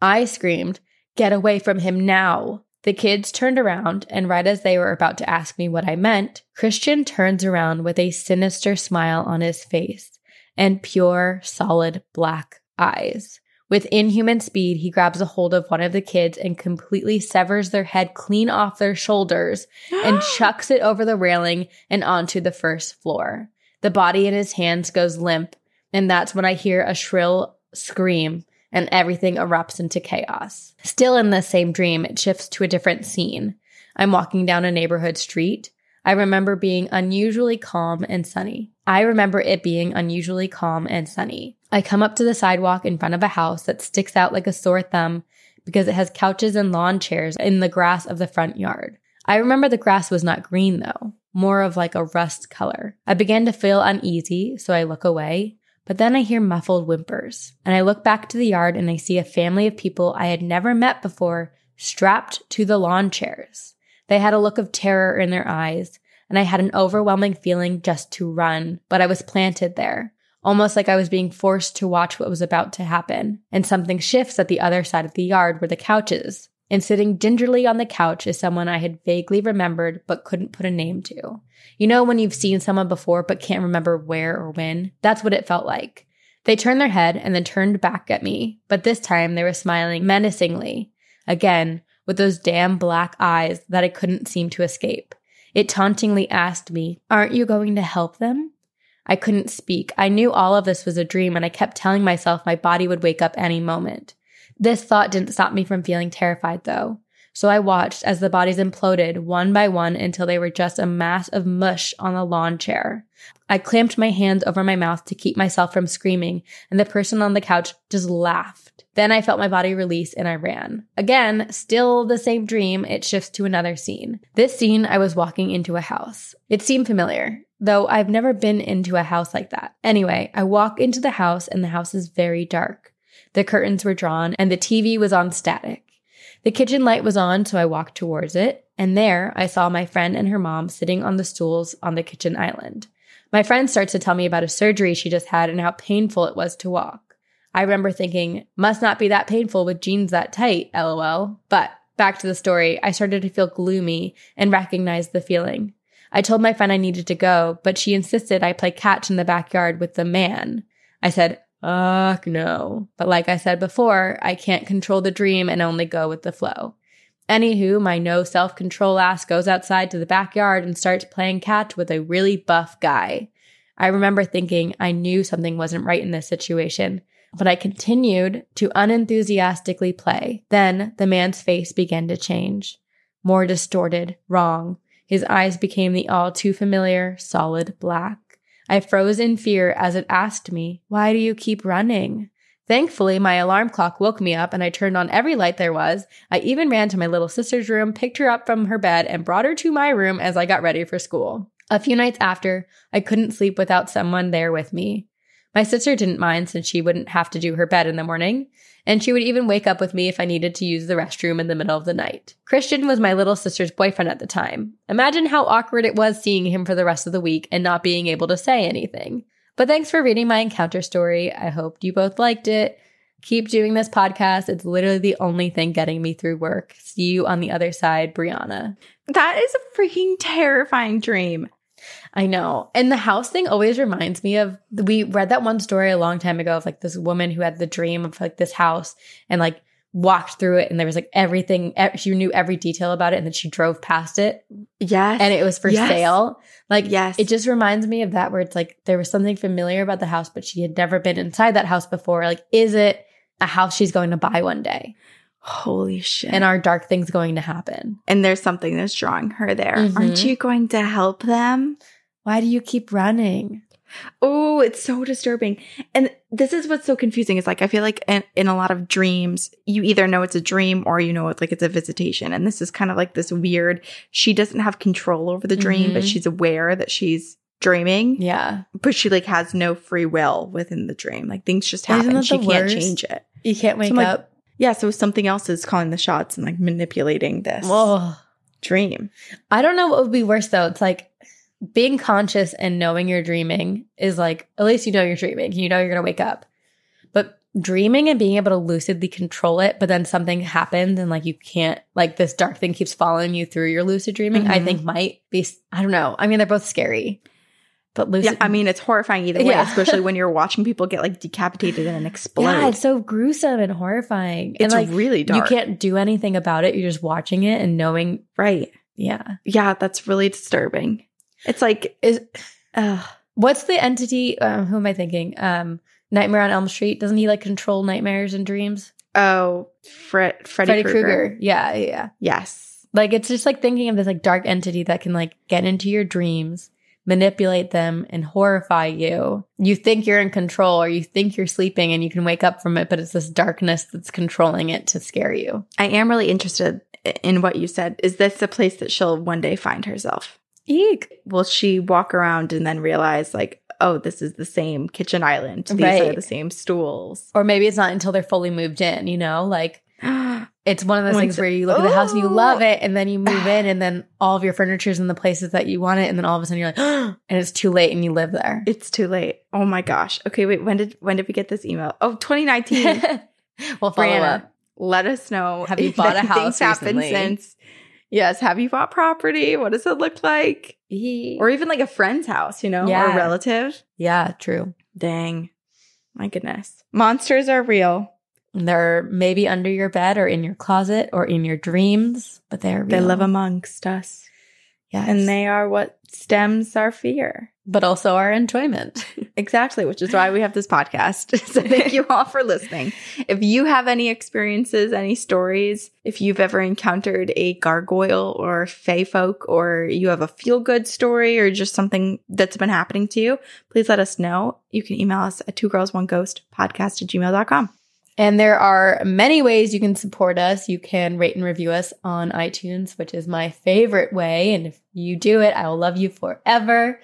I screamed, Get away from him now! The kids turned around, and right as they were about to ask me what I meant, Christian turns around with a sinister smile on his face and pure, solid black eyes. With inhuman speed, he grabs a hold of one of the kids and completely severs their head clean off their shoulders and chucks it over the railing and onto the first floor. The body in his hands goes limp, and that's when I hear a shrill scream and everything erupts into chaos. Still in the same dream, it shifts to a different scene. I'm walking down a neighborhood street. I remember being unusually calm and sunny. I remember it being unusually calm and sunny. I come up to the sidewalk in front of a house that sticks out like a sore thumb because it has couches and lawn chairs in the grass of the front yard. I remember the grass was not green though, more of like a rust color. I began to feel uneasy, so I look away. But then I hear muffled whimpers, and I look back to the yard and I see a family of people I had never met before strapped to the lawn chairs. They had a look of terror in their eyes, and I had an overwhelming feeling just to run, but I was planted there, almost like I was being forced to watch what was about to happen. And something shifts at the other side of the yard where the couch is. And sitting gingerly on the couch is someone I had vaguely remembered but couldn't put a name to. You know, when you've seen someone before but can't remember where or when? That's what it felt like. They turned their head and then turned back at me, but this time they were smiling menacingly. Again, with those damn black eyes that I couldn't seem to escape. It tauntingly asked me, Aren't you going to help them? I couldn't speak. I knew all of this was a dream, and I kept telling myself my body would wake up any moment. This thought didn't stop me from feeling terrified, though. So I watched as the bodies imploded one by one until they were just a mass of mush on the lawn chair. I clamped my hands over my mouth to keep myself from screaming, and the person on the couch just laughed. Then I felt my body release and I ran. Again, still the same dream, it shifts to another scene. This scene, I was walking into a house. It seemed familiar, though I've never been into a house like that. Anyway, I walk into the house and the house is very dark. The curtains were drawn and the TV was on static. The kitchen light was on, so I walked towards it, and there I saw my friend and her mom sitting on the stools on the kitchen island. My friend starts to tell me about a surgery she just had and how painful it was to walk. I remember thinking, must not be that painful with jeans that tight, lol. But back to the story, I started to feel gloomy and recognized the feeling. I told my friend I needed to go, but she insisted I play catch in the backyard with the man. I said, Ugh, no. But like I said before, I can't control the dream and only go with the flow. Anywho, my no self control ass goes outside to the backyard and starts playing catch with a really buff guy. I remember thinking I knew something wasn't right in this situation, but I continued to unenthusiastically play. Then the man's face began to change. More distorted, wrong. His eyes became the all too familiar, solid black. I froze in fear as it asked me, Why do you keep running? Thankfully, my alarm clock woke me up and I turned on every light there was. I even ran to my little sister's room, picked her up from her bed, and brought her to my room as I got ready for school. A few nights after, I couldn't sleep without someone there with me. My sister didn't mind since she wouldn't have to do her bed in the morning, and she would even wake up with me if I needed to use the restroom in the middle of the night. Christian was my little sister's boyfriend at the time. Imagine how awkward it was seeing him for the rest of the week and not being able to say anything. But thanks for reading my encounter story. I hope you both liked it. Keep doing this podcast. It's literally the only thing getting me through work. See you on the other side, Brianna. That is a freaking terrifying dream. I know. And the house thing always reminds me of we read that one story a long time ago of like this woman who had the dream of like this house and like walked through it and there was like everything she knew every detail about it and then she drove past it Yes. and it was for Yes. sale. Like Yes. it just reminds me of that where it's like there was something familiar about the house but she had never been inside that house before. Like is it a house she's going to buy one day? Holy shit. And our dark things going to happen? and there's something that's drawing her there. Mhm. Aren't you going to help them? Why do you keep running? Oh, it's so disturbing. And this is what's so confusing is like I feel like in, in a lot of dreams, you either know it's a dream or you know it's like it's a visitation. And this is kind of like this weird, she doesn't have control over the dream, but Mhm. she's aware that she's dreaming. Yeah. But she like has no free will within the dream. Like things just happen. She can't worst? change it. You can't wake like, up. Yeah, so something else is calling the shots and like manipulating this Whoa. dream. I don't know what would be worse though. It's like being conscious and knowing you're dreaming is like at least you know you're dreaming. You know you're gonna wake up. But dreaming and being able to lucidly control it, but then something happens and like you can't like this dark thing keeps following you through your lucid dreaming, I Mhm. think might be I don't know. I mean they're both scary. But lucid Yeah, I mean it's horrifying either way, Yeah. especially when you're watching people get like decapitated and explode. Yeah, it's so gruesome and horrifying. It's and like really dark. you can't do anything about it. You're just watching it and knowing right. yeah. Yeah, that's really disturbing. It's like Is uh, What's the entity? Um, who am I thinking? Um, Nightmare on Elm Street. Doesn't he like control nightmares and dreams? oh, Fred, Freddy, Krueger. Yeah, yeah, yeah. Yes. Like it's just like thinking of this like dark entity that can like get into your dreams, manipulate them, and horrify you. You think you're in control, or you think you're sleeping, and you can wake up from it, but it's this darkness that's controlling it to scare you. I am really interested in what you said. Is this the place that she'll one day find herself? Eek. Will she walk around and then realize like, oh, this is the same kitchen island. These are the same stools. Or maybe it's not until they're fully moved in. You know, like It's one of those things where you look at the house and you Oh. love it, and then you move in, and then all of your furniture's in the places that you want it, and then all of a sudden you're like, and it's too late, and you live there. it's too late. Oh my gosh. Okay, wait. When did when did we get this email? Oh, 2019. we'll follow Brianna, up. let us know. Have you bought a house happened since. Yes. Have you bought property? What does it look like? Or Or even like a friend's house, you know, or a relative. yeah, true. Dang. My goodness. Monsters are real. They're maybe under your bed or in your closet or in your dreams, but they're real. They live amongst us. yes. And they are what stems our fear. but also our enjoyment. Exactly, which is why we have this podcast. so thank you all for listening. If you have any experiences, any stories, if you've ever encountered a gargoyle or fae folk, or you have a feel good story or just something that's been happening to you, please let us know. You can email us at two girls, one ghost podcast at gmail.com. And there are many ways you can support us. You can rate and review us on iTunes, which is my favorite way. And if you do it, I will love you forever.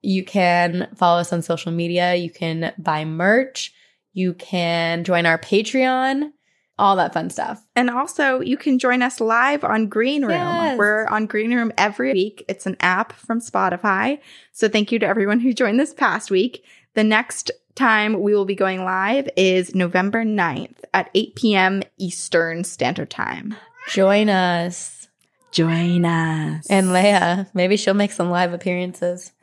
You can follow us on social media. You can buy merch. You can join our Patreon, all that fun stuff. And also, you can join us live on Green Room. Yes. We're on Green Room every week. It's an app from Spotify. So thank you to everyone who joined this past week. The next time we will be going live is November 9th at 8 p.m. Eastern Standard Time. Join us. Join us. And Leia, maybe she'll make some live appearances.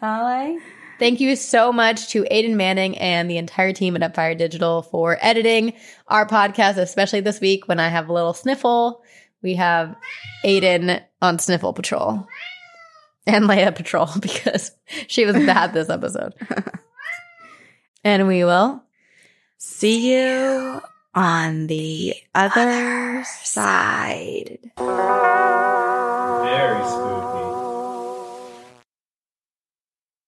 Holly? Thank you so much to Aiden Manning and the entire team at Upfire Digital for editing our podcast, especially this week when I have a little sniffle. We have Aiden on Sniffle Patrol and Leia Patrol because she was bad this episode. and we will see you on the other side. Very spooky.